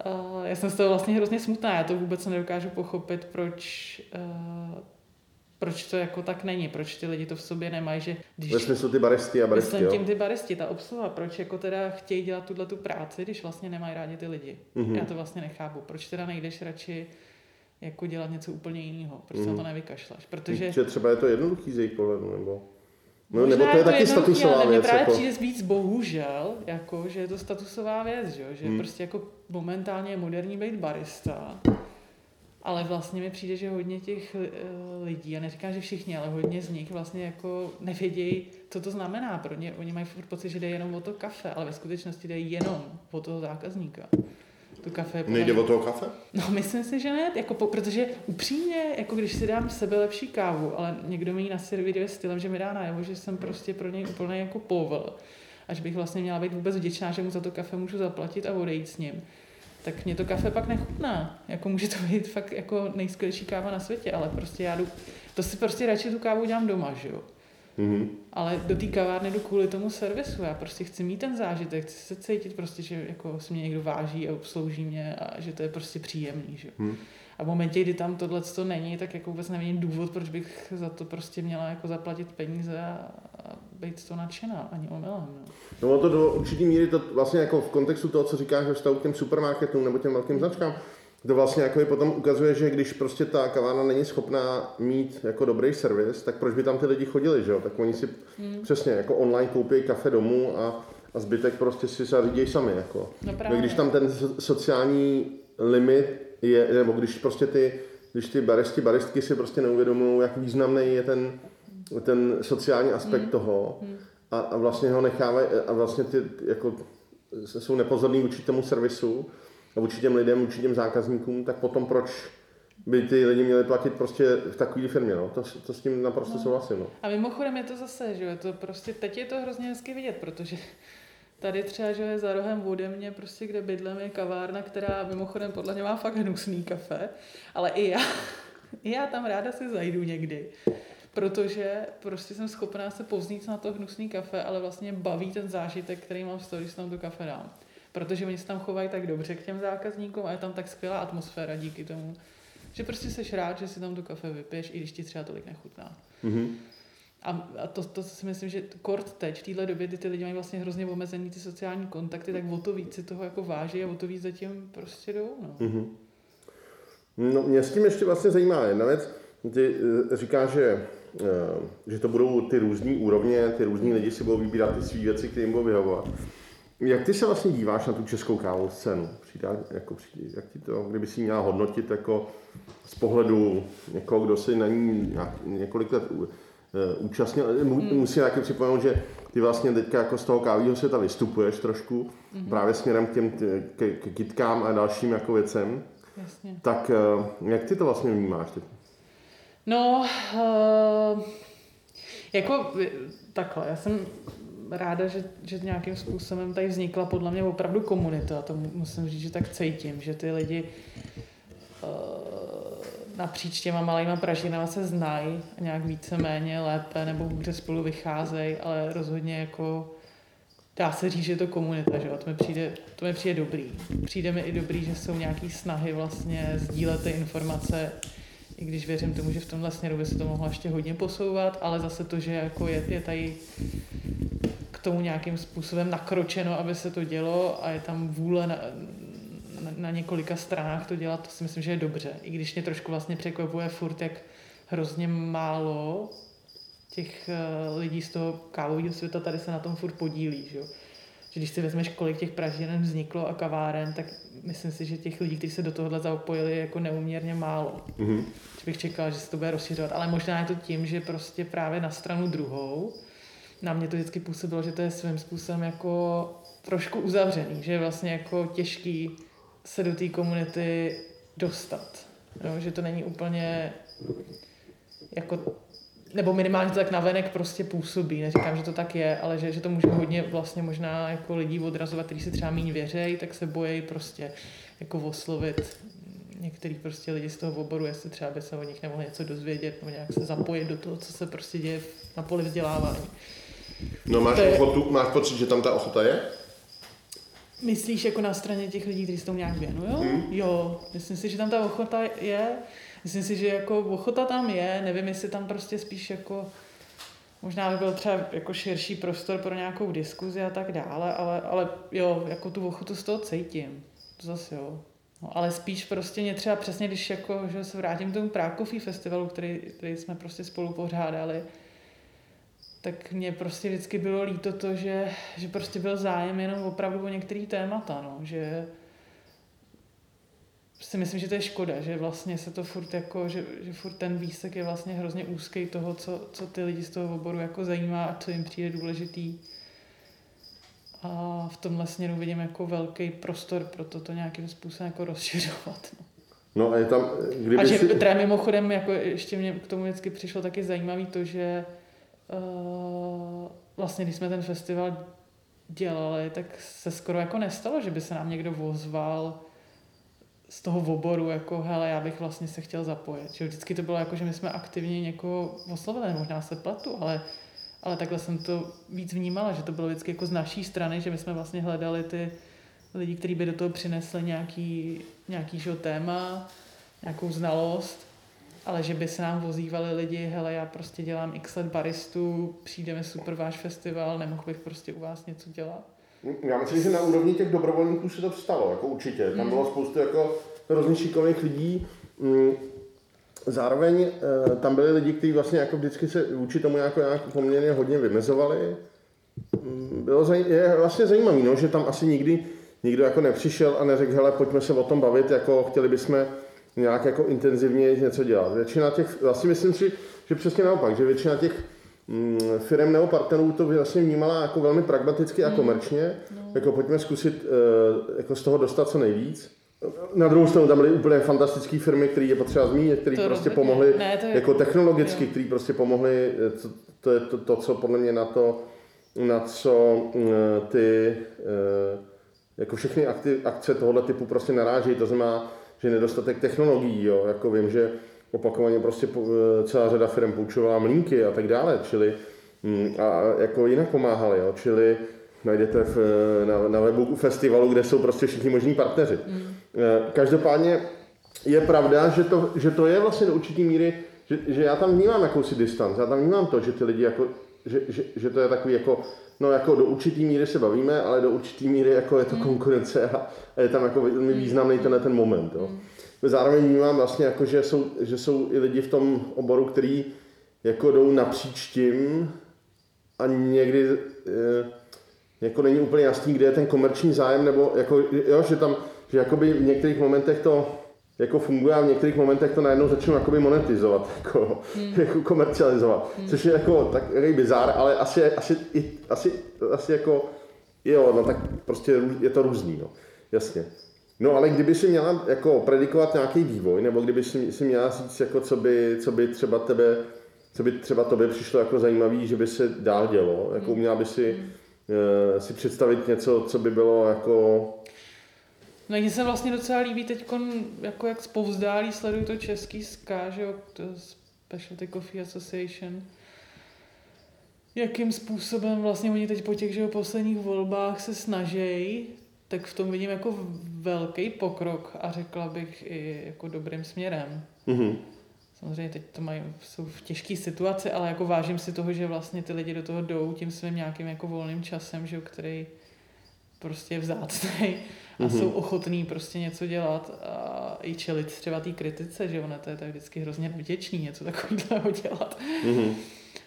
Uh, já jsem z toho vlastně hrozně smutná, já to vůbec nedokážu pochopit, proč, uh, proč to jako tak není, proč ty lidi to v sobě nemají, že když... Ve smyslu ty baristi a baristi, Myslím tím ty baristi, ta obsluha, proč jako teda chtějí dělat tuhle tu práci, když vlastně nemají rádi ty lidi. Mm-hmm. Já to vlastně nechápu, proč teda nejdeš radši jako dělat něco úplně jiného, proč mm-hmm. se na to mhm. nevykašleš, protože... Že třeba je to jednoduchý z jejich pohledu, nebo... No, Možná nebo to je, to taky statusová věc. Mně právě jako... přijde víc bohužel, jako, že je to statusová věc, že, že hmm. prostě jako momentálně je moderní být barista, ale vlastně mi přijde, že hodně těch eh, lidí, já neříkám, že všichni, ale hodně z nich vlastně jako nevědějí, co to znamená pro ně. Oni mají furt pocit, že jde jenom o to kafe, ale ve skutečnosti jde jenom o toho zákazníka to kafe. Nejde o toho kafe? No, myslím si, že ne, jako po, protože upřímně, jako když si dám sebe lepší kávu, ale někdo mi ji naservíruje stylem, že mi dá najevo, že jsem prostě pro něj úplně jako povel, až bych vlastně měla být vůbec vděčná, že mu za to kafe můžu zaplatit a odejít s ním tak mě to kafe pak nechutná. Jako může to být fakt jako nejskvělejší káva na světě, ale prostě já jdu, to si prostě radši tu kávu dělám doma, že jo. Mm-hmm. Ale do té kavárny jdu kvůli tomu servisu. Já prostě chci mít ten zážitek, chci se cítit prostě, že jako se mě někdo váží a obslouží mě a že to je prostě příjemný. Že? Mm. A v momentě, kdy tam tohle to není, tak jako vůbec nevidím důvod, proč bych za to prostě měla jako zaplatit peníze a, a být to nadšená, ani omylem. No. no to do určitý míry to vlastně jako v kontextu toho, co říkáš ve vztahu k těm supermarketům nebo těm velkým značkám, to vlastně jako potom ukazuje, že když prostě ta kavárna není schopná mít jako dobrý servis, tak proč by tam ty lidi chodili, že jo? Tak oni si hmm. přesně jako online koupí kafe domů a, a zbytek prostě si zařídějí sami, jako. No právě. Když tam ten sociální limit je, nebo když prostě ty, když ty baristi, baristky si prostě neuvědomují, jak významný je ten, ten sociální aspekt hmm. toho hmm. A, a vlastně ho nechávají, a vlastně ty jako jsou nepozorní vůči tomu servisu, vůči těm lidem, vůči těm zákazníkům, tak potom proč by ty lidi měli platit prostě v takové firmě, no. To, to s tím naprosto no. souhlasím, no. A mimochodem je to zase, že je to prostě, teď je to hrozně hezky vidět, protože tady třeba, že je za rohem ode mě, prostě kde bydlím, je kavárna, která mimochodem podle mě má fakt hnusný kafe, ale i já, i já tam ráda si zajdu někdy protože prostě jsem schopná se povznít na to hnusný kafe, ale vlastně baví ten zážitek, který mám z toho, když tam to kafe dám protože oni se tam chovají tak dobře k těm zákazníkům a je tam tak skvělá atmosféra díky tomu, že prostě jsi rád, že si tam to kafe vypiješ, i když ti třeba tolik nechutná. Mm-hmm. A, a to, to si myslím, že kort teď, v téhle době, kdy ty lidi mají vlastně hrozně omezený ty sociální kontakty, tak o to víc si toho jako váží a o to víc zatím prostě jdou. No. Mm-hmm. No, mě s tím ještě vlastně zajímá jedna věc. Ty eh, říkáš, že, eh, že to budou ty různé úrovně, ty různí lidi si budou vybírat ty své věci, které jim budou vyhovovat. Jak ty se vlastně díváš na tu českou kávovou scénu? Přijde, jako přijde, jak ti to, kdyby si měla hodnotit jako z pohledu někoho, kdo si na ní několik let účastnil. Hmm. Musím taky připomenout, že ty vlastně teďka jako z toho kávového světa vystupuješ trošku, hmm. právě směrem k těm k, k kitkám a dalším jako věcem. Jasně. Tak jak ty to vlastně vnímáš teď? No, uh, jako takhle, já jsem ráda, že, že nějakým způsobem tady vznikla podle mě opravdu komunita. To musím říct, že tak cítím, že ty lidi uh, napříč těma malýma pražinama se znají nějak víceméně lépe nebo hůře spolu vycházejí, ale rozhodně jako dá se říct, že je to komunita, že to mi přijde, to mi přijde dobrý. Přijde mi i dobrý, že jsou nějaké snahy vlastně sdílet ty informace i když věřím tomu, že v tomhle směru by se to mohlo ještě hodně posouvat, ale zase to, že jako je, je tady tomu nějakým způsobem nakročeno, aby se to dělo a je tam vůle na, na, na několika stranách to dělat, to si myslím, že je dobře. I když mě trošku vlastně překvapuje furt, jak hrozně málo těch uh, lidí z toho kávového světa tady se na tom furt podílí. Že? že když si vezmeš, kolik těch pražinen vzniklo a kaváren, tak myslím si, že těch lidí, kteří se do tohohle zapojili, je jako neuměrně málo. Mm-hmm. Že bych čekala, že se to bude rozšiřovat. Ale možná je to tím, že prostě právě na stranu druhou na mě to vždycky působilo, že to je svým způsobem jako trošku uzavřený, že je vlastně jako těžký se do té komunity dostat. Jo? Že to není úplně jako nebo minimálně to tak navenek prostě působí. Neříkám, že to tak je, ale že, že to může hodně vlastně možná jako lidí odrazovat, kteří se třeba méně věřejí, tak se bojí prostě jako oslovit některý prostě lidi z toho oboru, jestli třeba by se o nich nemohli něco dozvědět nebo nějak se zapojit do toho, co se prostě děje na poli vzdělávání. No máš, je... ochotu, máš pocit, že tam ta ochota je? Myslíš jako na straně těch lidí, kteří se tomu nějak věnují? Hmm. Jo, myslím si, že tam ta ochota je. Myslím si, že jako ochota tam je, nevím, jestli tam prostě spíš jako možná by byl třeba jako širší prostor pro nějakou diskuzi a tak dále, ale, ale jo, jako tu ochotu z toho cítím. To zase jo. No, ale spíš prostě mě třeba přesně, když jako, že se vrátím k tomu Prákofí festivalu, který, který jsme prostě spolu pořádali, tak mě prostě vždycky bylo líto to, že, že prostě byl zájem jenom opravdu o některý témata, no, že si myslím, že to je škoda, že vlastně se to furt jako, že, že furt ten výsek je vlastně hrozně úzký toho, co, co ty lidi z toho oboru jako zajímá a co jim přijde důležitý. A v tomhle směru vidím jako velký prostor pro to, to nějakým způsobem jako rozšiřovat. No. No a je tam, kdyby a že si... teda mimochodem, jako ještě mě k tomu vždycky přišlo taky zajímavý to, že uh, vlastně když jsme ten festival dělali, tak se skoro jako nestalo, že by se nám někdo ozval z toho oboru, jako hele, já bych vlastně se chtěl zapojit. Že vždycky to bylo jako, že my jsme aktivně někoho oslovili, možná se pletu, ale, ale takhle jsem to víc vnímala, že to bylo vždycky jako z naší strany, že my jsme vlastně hledali ty lidi, kteří by do toho přinesli nějaký, nějaký téma, nějakou znalost, ale že by se nám vozívali lidi, hele, já prostě dělám x let baristu, přijde mi super váš festival, nemohl bych prostě u vás něco dělat. Já myslím, že na úrovni těch dobrovolníků se to stalo, jako určitě. Tam mm. bylo spoustu jako hrozně šikovných lidí. Mm, zároveň eh, tam byli lidi, kteří vlastně jako vždycky se vůči tomu jako nějak poměrně hodně vymezovali. Mm, bylo zaj- je vlastně zajímavé, no, že tam asi nikdy nikdo jako nepřišel a neřekl, hele, pojďme se o tom bavit, jako chtěli bychom nějak jako intenzivně něco dělat. Většina těch, vlastně myslím si, že přesně naopak, že většina těch Mm, firm nebo partnerů to vlastně vnímala jako velmi pragmaticky a mm. komerčně, no. jako pojďme zkusit eh, jako z toho dostat co nejvíc. Na druhou stranu tam byly úplně fantastické firmy, které je potřeba zmínit, které prostě pomohly ne, je... jako technologicky, které prostě pomohly, to, to je to, to, co podle mě na to, na co eh, ty eh, jako všechny akce tohoto typu prostě naráží, to znamená, že nedostatek technologií, jo, jako vím, že opakovaně prostě eh, celá řada firm půjčovala mlínky a tak dále, čili mm, a jako jinak pomáhali, jo, čili najdete v, eh, na, na webu festivalu, kde jsou prostě všichni možní partneři. Mm. Eh, každopádně je pravda, že to, že to je vlastně do určitý míry, že, že já tam vnímám jakousi distanc, já tam vnímám to, že ty lidi jako, že, že, že to je takový jako, no jako do určitý míry se bavíme, ale do určitý míry jako je to mm. konkurence a, a je tam jako velmi významný tenhle ten moment. Jo. Mm zároveň vnímám vlastně jako, že jsou, že jsou i lidi v tom oboru, který jako jdou napříč tím a někdy e, jako není úplně jasný, kde je ten komerční zájem, nebo jako, jo, že tam, že jakoby v některých momentech to jako funguje a v některých momentech to najednou začnu jakoby monetizovat, [LAUGHS] jako, hmm. jako komercializovat, hmm. což je jako takový bizár, ale asi, asi, asi, asi jako, jo, no tak prostě je to různý, no, jasně. No ale kdyby si měla jako predikovat nějaký vývoj, nebo kdyby si, si měla říct, jako co by, co by třeba tebe, co by třeba tobě přišlo jako zajímavý, že by se dál dělo, jako uměla by si, hmm. uh, si představit něco, co by bylo jako No mně se vlastně docela líbí teď, jako jak zpovzdálí sleduju to český SKA, že jo, to Specialty Coffee Association, jakým způsobem vlastně oni teď po těch že jo, posledních volbách se snaží, tak v tom vidím jako velký pokrok a řekla bych i jako dobrým směrem. Mm-hmm. Samozřejmě teď to mají, jsou v těžké situaci, ale jako vážím si toho, že vlastně ty lidi do toho jdou tím svým nějakým jako volným časem, že jo, který prostě je vzácný a mm-hmm. jsou ochotní prostě něco dělat a i čelit třeba té kritice, že ona to je tak vždycky hrozně vděčný něco takového [LAUGHS] dělat. Mm-hmm.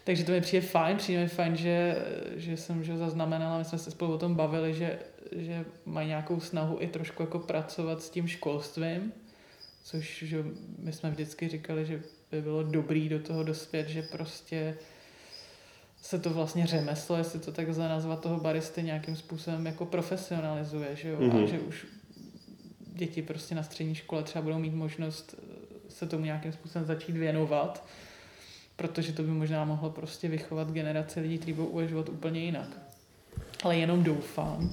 Takže to mi přijde fajn, přijde mi fajn, že, že jsem že zaznamenala, my jsme se spolu o tom bavili, že, že mají nějakou snahu i trošku jako pracovat s tím školstvím, což že my jsme vždycky říkali, že by bylo dobrý do toho dospět, že prostě se to vlastně řemeslo, jestli to tak nazvat toho baristy nějakým způsobem jako profesionalizuje, že jo? Mm-hmm. A mhm. že už děti prostě na střední škole třeba budou mít možnost eh, se tomu nějakým způsobem začít věnovat, protože to by možná mohlo prostě vychovat generace lidí, kteří budou uvažovat úplně jinak. Ale jenom doufám,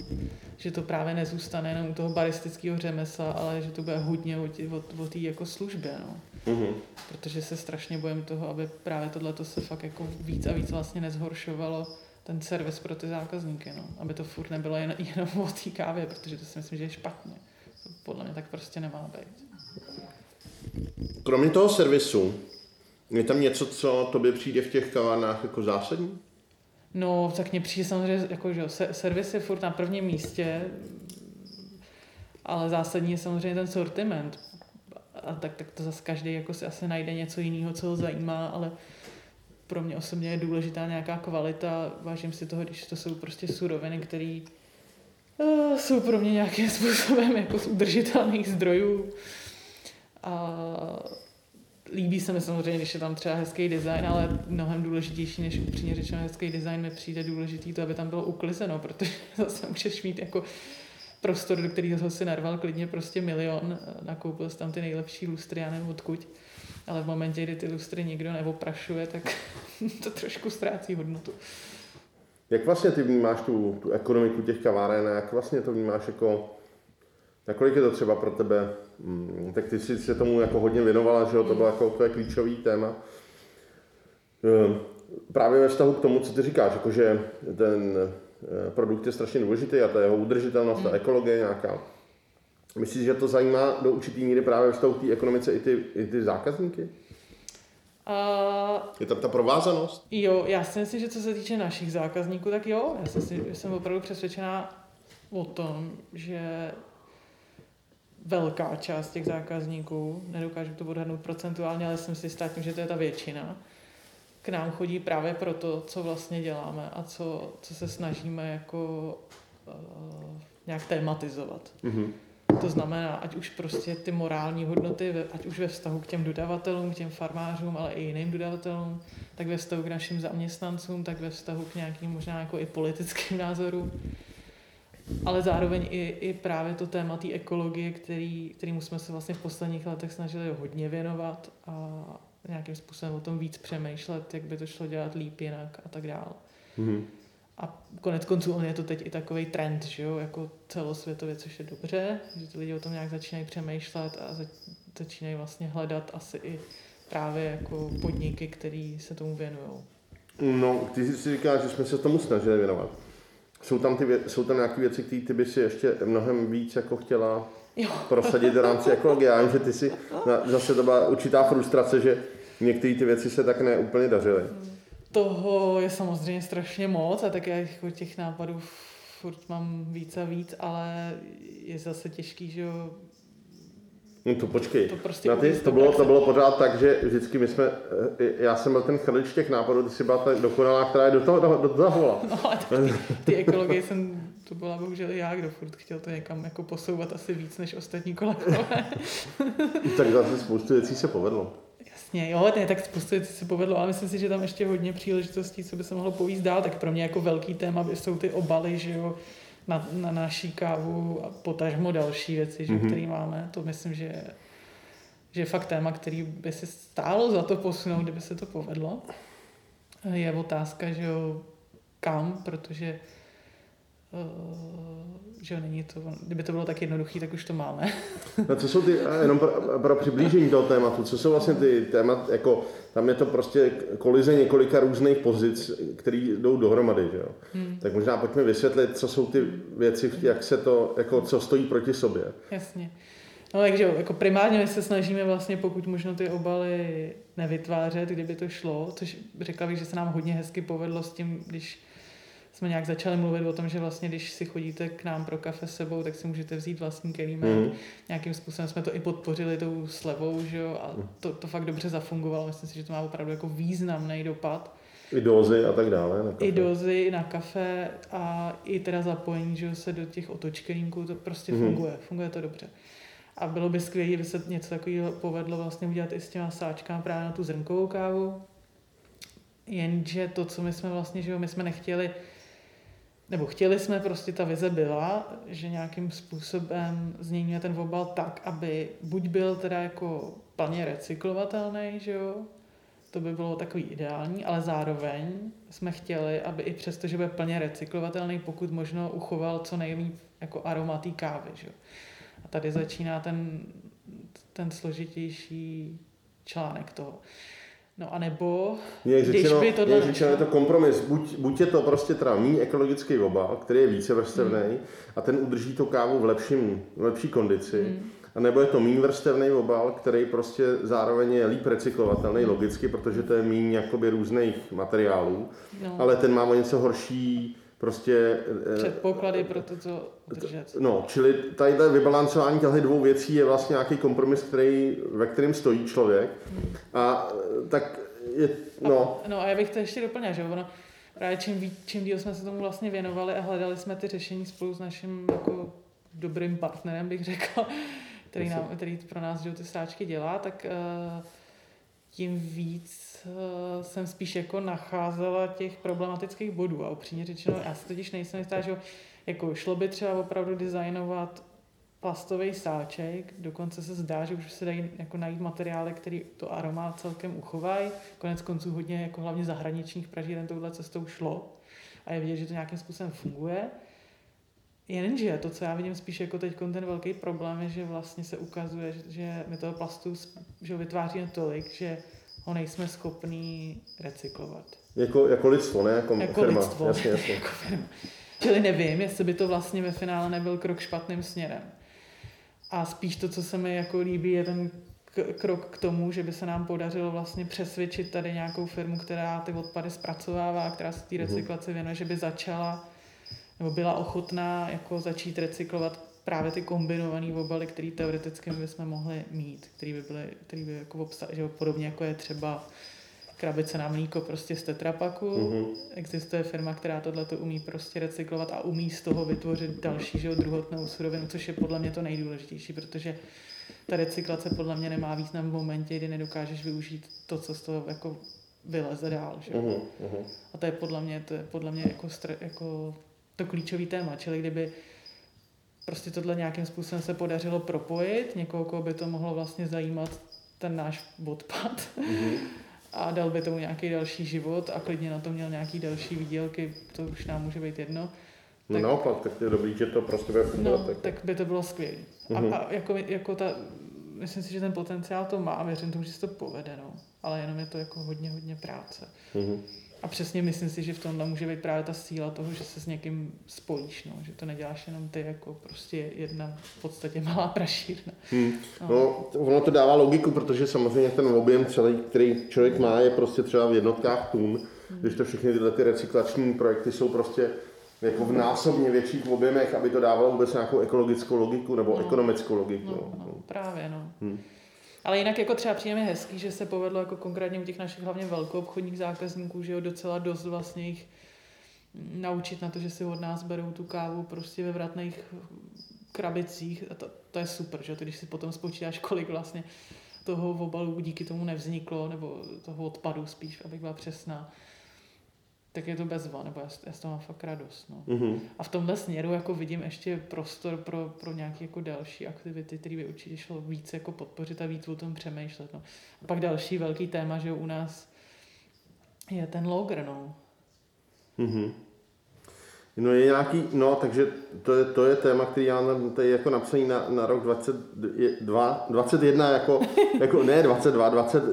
že to právě nezůstane jenom u toho baristického řemesla, ale že to bude hodně o, o, o té jako službě. No. Mm-hmm. Protože se strašně bojím toho, aby právě tohle se fakt jako víc a víc vlastně nezhoršovalo ten servis pro ty zákazníky, no. aby to furt nebylo jen, jenom o té kávě, protože to si myslím, že je špatně. To podle mě tak prostě nemá být. Kromě toho servisu, je tam něco, co tobě přijde v těch kavárnách jako zásadní? No, tak mně přijde samozřejmě, jako, že servis je furt na prvním místě, ale zásadní je samozřejmě ten sortiment a tak, tak to zase každý jako si asi najde něco jiného, co ho zajímá, ale pro mě osobně je důležitá nějaká kvalita. Vážím si toho, když to jsou prostě suroviny, které uh, jsou pro mě nějakým [LAUGHS] způsobem jako z udržitelných zdrojů. A líbí se mi samozřejmě, když je tam třeba hezký design, ale mnohem důležitější než upřímně řečeno hezký design mi přijde důležitý to, aby tam bylo uklizeno, protože [LAUGHS] zase můžeš mít jako prostor, do kterého si narval klidně prostě milion, nakoupil si tam ty nejlepší lustry, já nevím odkud, ale v momentě, kdy ty lustry nikdo neoprašuje, tak [LAUGHS] to trošku ztrácí hodnotu. Jak vlastně ty vnímáš tu, tu ekonomiku těch kaváren jak vlastně to vnímáš jako, nakolik je to třeba pro tebe, tak ty jsi se tomu jako hodně věnovala, že jo, to bylo jako tvoje klíčový téma. Ehm, právě ve vztahu k tomu, co ty říkáš, jakože ten Eh, produkt je strašně důležitý a to je jeho udržitelnost, ta hmm. ekologie nějaká. Myslíš, že to zajímá do určitý míry právě v té ekonomice i ty, i ty zákazníky? Uh, je tam ta provázanost? Jo, já si myslím, že co se týče našich zákazníků, tak jo. Já si, jsem opravdu přesvědčená o tom, že velká část těch zákazníků, nedokážu to odhadnout procentuálně, ale jsem si jistá tím, že to je ta většina, k nám chodí právě proto, co vlastně děláme a co, co se snažíme jako uh, nějak tematizovat. Mm-hmm. To znamená, ať už prostě ty morální hodnoty, ať už ve vztahu k těm dodavatelům, k těm farmářům, ale i jiným dodavatelům, tak ve vztahu k našim zaměstnancům, tak ve vztahu k nějakým možná jako i politickým názorům, ale zároveň i, i právě to téma té ekologie, který, kterýmu jsme se vlastně v posledních letech snažili hodně věnovat a, nějakým způsobem o tom víc přemýšlet, jak by to šlo dělat líp jinak a tak dále. Mm-hmm. A konec konců on je to teď i takový trend, že jo, jako celosvětově, což je dobře, že ty lidi o tom nějak začínají přemýšlet a začínají vlastně hledat asi i právě jako podniky, které se tomu věnují. No, ty si říkáš, že jsme se tomu snažili věnovat. Jsou tam, ty jsou tam nějaké věci, které ty by si ještě mnohem víc jako chtěla jo. prosadit v rámci ekologie. Já vím, že ty si, na, zase to byla určitá frustrace, že některé ty věci se tak neúplně dařily. Toho je samozřejmě strašně moc a tak já jako těch nápadů furt mám víc a víc, ale je zase těžký, že jo, No to počkej. To, prostě na ty, to, bylo, to bylo pořád tak, že vždycky my jsme, eh, já jsem byl ten chrlič těch nápadů, ty jsi byla ta dokonalá, která je do toho, do, do toho [LAUGHS] No a ty, ty ekologie jsem to byla bohužel já, kdo furt chtěl to někam jako posouvat asi víc než ostatní kolegové. [LAUGHS] tak zase spoustu věcí se povedlo. Jasně, jo, ne, tak spoustu věcí se povedlo, ale myslím si, že tam ještě hodně příležitostí, co by se mohlo povíst dál, tak pro mě jako velký téma jsou ty obaly, že jo, na, na naší kávu a potažmo další věci, že, mm-hmm. které máme. To myslím, že, že je fakt téma, který by se stálo za to posunout, kdyby se to povedlo. Je otázka, že jo, kam, protože že není to, kdyby to bylo tak jednoduché, tak už to máme. No co jsou ty, jenom pro, pro přiblížení toho tématu, co jsou vlastně ty témat, jako tam je to prostě kolize několika různých pozic, které jdou dohromady, že jo? Hmm. Tak možná pojďme vysvětlit, co jsou ty věci, jak se to, jako co stojí proti sobě. Jasně. No takže jako primárně my se snažíme vlastně pokud možno ty obaly nevytvářet, kdyby to šlo, což řekla bych, že se nám hodně hezky povedlo s tím, když jsme nějak začali mluvit o tom, že vlastně, když si chodíte k nám pro kafe s sebou, tak si můžete vzít vlastní kelímek. Mm. Nějakým způsobem jsme to i podpořili tou slevou, že jo, a mhm. to, to fakt dobře zafungovalo. Myslím si, že to má opravdu jako významný dopad. I dozy a tak dále na kafe. I dozy na kafe a i teda zapojení, že se do těch otočkelínků, to prostě mm. funguje. Funguje to dobře. A bylo by skvělé, kdyby se něco takového povedlo vlastně udělat i s těma sáčkami právě na tu zrnkovou kávu. Jenže to, co my jsme vlastně, že jo, my jsme nechtěli nebo chtěli jsme, prostě ta vize byla, že nějakým způsobem změníme ten obal tak, aby buď byl teda jako plně recyklovatelný, že jo, to by bylo takový ideální, ale zároveň jsme chtěli, aby i přesto, že bude plně recyklovatelný, pokud možno uchoval co nejlíp jako aromatý kávy, že jo. A tady začíná ten, ten složitější článek toho. No a nebo, je když řečeno, by tohle... Je řečeno, je to kompromis. Buď, buď je to prostě teda méně ekologický obal, který je více vrstevný hmm. a ten udrží to kávu v, lepším, v lepší kondici, hmm. a nebo je to méně vrstevný obal, který prostě zároveň je líp recyklovatelný logicky, protože to je méně jakoby různých materiálů, no. ale ten má o něco horší prostě... Eh, Předpoklady pro to, co udržet. No, čili tady vybalancování těchto dvou věcí je vlastně nějaký kompromis, který, ve kterém stojí člověk. A eh, tak je, no. A, no a já bych to ještě doplnil, že ono, právě čím, ví, čím díl jsme se tomu vlastně věnovali a hledali jsme ty řešení spolu s naším jako dobrým partnerem, bych řekl, který, nám, který pro nás ty sáčky dělá, tak uh, tím víc uh, jsem spíš jako nacházela těch problematických bodů a upřímně řečeno, já si totiž nejsem jistá, že jako šlo by třeba opravdu designovat plastový sáček, dokonce se zdá, že už se dají jako najít materiály, které to aroma celkem uchovají. Konec konců hodně jako hlavně zahraničních pražíren touhle cestou šlo a je vidět, že to nějakým způsobem funguje. Jenže to, co já vidím spíš jako teď ten velký problém, je, že vlastně se ukazuje, že, my toho plastu že vytváříme tolik, že ho nejsme schopní recyklovat. Jako, jako lidstvo, ne? Jako, jako firma. lidstvo, jasně, jasně. [LAUGHS] jako firma. Čili nevím, jestli by to vlastně ve finále nebyl krok špatným směrem. A spíš to, co se mi jako líbí, je ten krok k tomu, že by se nám podařilo vlastně přesvědčit tady nějakou firmu, která ty odpady zpracovává, která se té mhm. recyklaci věnuje, že by začala nebo byla ochotná jako začít recyklovat právě ty kombinované obaly, které teoreticky my bychom mohli mít, které by byly, který by jako obsah, že podobně jako je třeba krabice na mlíko prostě z tetrapaku. Mm-hmm. Existuje firma, která tohle to umí prostě recyklovat a umí z toho vytvořit další že, druhotnou surovinu, což je podle mě to nejdůležitější, protože ta recyklace podle mě nemá význam v momentě, kdy nedokážeš využít to, co z toho jako vyleze dál. Že? Mm-hmm. A to je podle mě, to je podle mě jako, stre, jako to klíčový téma, čili kdyby prostě tohle nějakým způsobem se podařilo propojit, někoho, koho by to mohlo vlastně zajímat, ten náš odpad, mm-hmm. a dal by tomu nějaký další život a klidně na to měl nějaký další výdělky, to už nám může být jedno. No tak, no naopak, tak je dobrý, že to prostě bude fungovat. No, tak. tak by to bylo skvělé. Mm-hmm. A, mhm. a jako, jako ta, myslím si, že ten potenciál to má, věřím tomu, že se to povede, no. ale jenom je to jako hodně, hodně práce. Mm-hmm. A přesně myslím si, že v tomhle může být právě ta síla toho, že se s někým spojíš, no, že to neděláš jenom ty jako prostě jedna v podstatě malá prašírna. Hmm. No. no, ono to dává logiku, protože samozřejmě ten objem celý, který člověk má, je prostě třeba v jednotkách tun, hmm. když to všechny tyhle ty recyklační projekty jsou prostě jako v násobně větších objemech, aby to dávalo vůbec nějakou ekologickou logiku nebo no. ekonomickou logiku. No, no, no. Právě, no. Hmm. Ale jinak jako třeba přijeme hezký, že se povedlo jako konkrétně u těch našich hlavně velkou obchodních zákazníků, že jo, docela dost vlastně jich naučit na to, že si od nás berou tu kávu prostě ve vratných krabicích. A to, to je super, že? Když si potom spočítáš, kolik vlastně toho obalu díky tomu nevzniklo, nebo toho odpadu spíš, abych byla přesná, tak je to bezva, nebo já, já z toho mám fakt radost. No. Mm-hmm. A v tomhle směru jako vidím ještě prostor pro, pro nějaké jako další aktivity, které by určitě šlo víc jako podpořit a víc o tom přemýšlet. No. A pak další velký téma, že u nás je ten logr, no. Mm-hmm. No je nějaký, no takže to je, to je téma, který já mám tady jako napsaný na, na rok 22, 21 jako, [LAUGHS] jako ne 22, 20,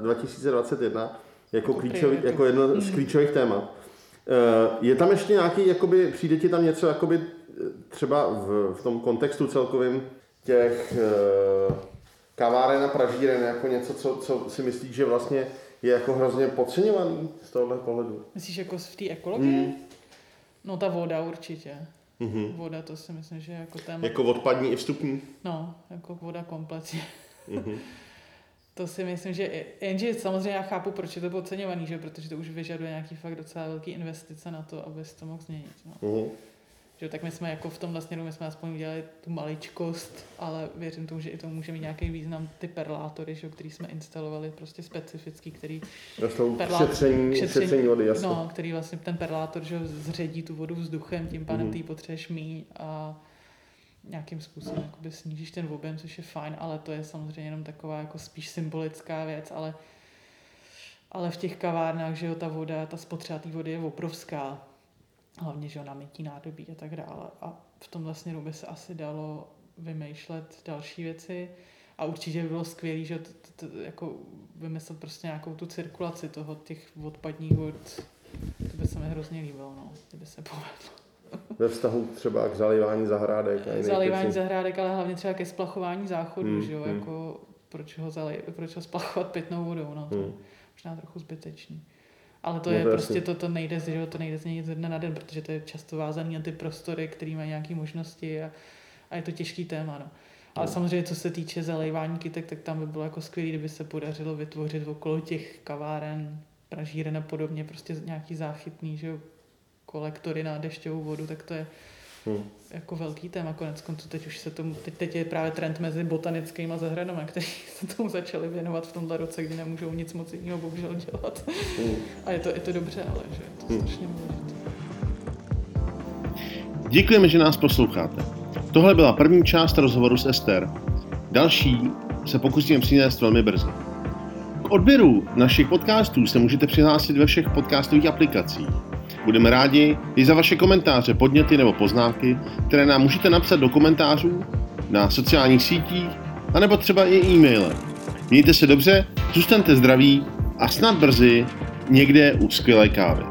2021 jako, klíčový, jako jedno z hmm. klíčových témat. Eh, je tam ještě nějaký, jakoby, přijde ti tam něco, jakoby, třeba v, v tom kontextu celkovým těch uh, kaváren a pražíren, jako něco, co, co si myslíš, že vlastně je jako hrozně podceňovaný z tohohle pohledu? Myslíš jako v té ekologii? Hmm. No ta voda určitě. Mm-hmm. Voda to si myslím, že jako téma... Jako odpadní i vstupní? No, jako voda kompletně. Mm-hmm. [LAUGHS] to si myslím, že jenže samozřejmě já chápu, proč je to podceňovaný, že? protože to už vyžaduje nějaký fakt docela velký investice na to, aby to mohl změnit. No. Mm-hmm. Že, tak my jsme jako v tom vlastně, my jsme aspoň udělali tu maličkost, ale věřím tomu, že i to může mít nějaký význam, ty perlátory, že, který jsme instalovali, prostě specifický, který... Perlát, šetření, šetření, šetření vody, jasně. No, který vlastně ten perlátor, že zředí tu vodu vzduchem, tím pádem mm-hmm. ty potřebuješ mít a nějakým způsobem jakoby snížíš ten objem, což je fajn, ale to je samozřejmě jenom taková jako spíš symbolická věc, ale ale v těch kavárnách, že jo, ta voda, ta spotřeba té vody je obrovská hlavně že na mytí nádobí a tak dále. A v tomhle směru by se asi dalo vymýšlet další věci a určitě by bylo skvělé, že to, to, to, jako vymyslet prostě nějakou tu cirkulaci toho těch odpadních vod. To by se mi hrozně líbilo, no, kdyby se povedlo. Ve vztahu třeba k zalivání zahrádek. A zalivání zahrádek, ale hlavně třeba ke splachování záchodu, hmm, že jo, hmm. jako proč ho, zali, proč ho splachovat pitnou vodou, no, to hmm. možná trochu zbytečný. Ale to no, je to prostě, to, to nejde, že to nejde změnit ze dne na den, protože to je často vázané na ty prostory, které mají nějaké možnosti a, a, je to těžký téma. No. Ale no. samozřejmě, co se týče zalejvání kytek, tak tam by bylo jako skvělé, kdyby se podařilo vytvořit okolo těch kaváren, pražíren a podobně, prostě nějaký záchytný, že kolektory na dešťovou vodu, tak to je Hmm. Jako velký téma, konec konců teď už se tomu, teď, teď je právě trend mezi botanickými zahradami, kteří [LAUGHS] se tomu začali věnovat v tomhle roce, kdy nemůžou nic moc jiného bohužel dělat. Hmm. [LAUGHS] A je to, je to dobře, ale že je to hmm. strašně důležité. Děkujeme, že nás posloucháte. Tohle byla první část rozhovoru s Ester. Další se pokusíme přinést velmi brzy. K odběru našich podcastů se můžete přihlásit ve všech podcastových aplikacích. Budeme rádi i za vaše komentáře, podněty nebo poznámky, které nám můžete napsat do komentářů na sociálních sítích, anebo třeba i e-mailem. Mějte se dobře, zůstaňte zdraví a snad brzy někde u skvělé kávy.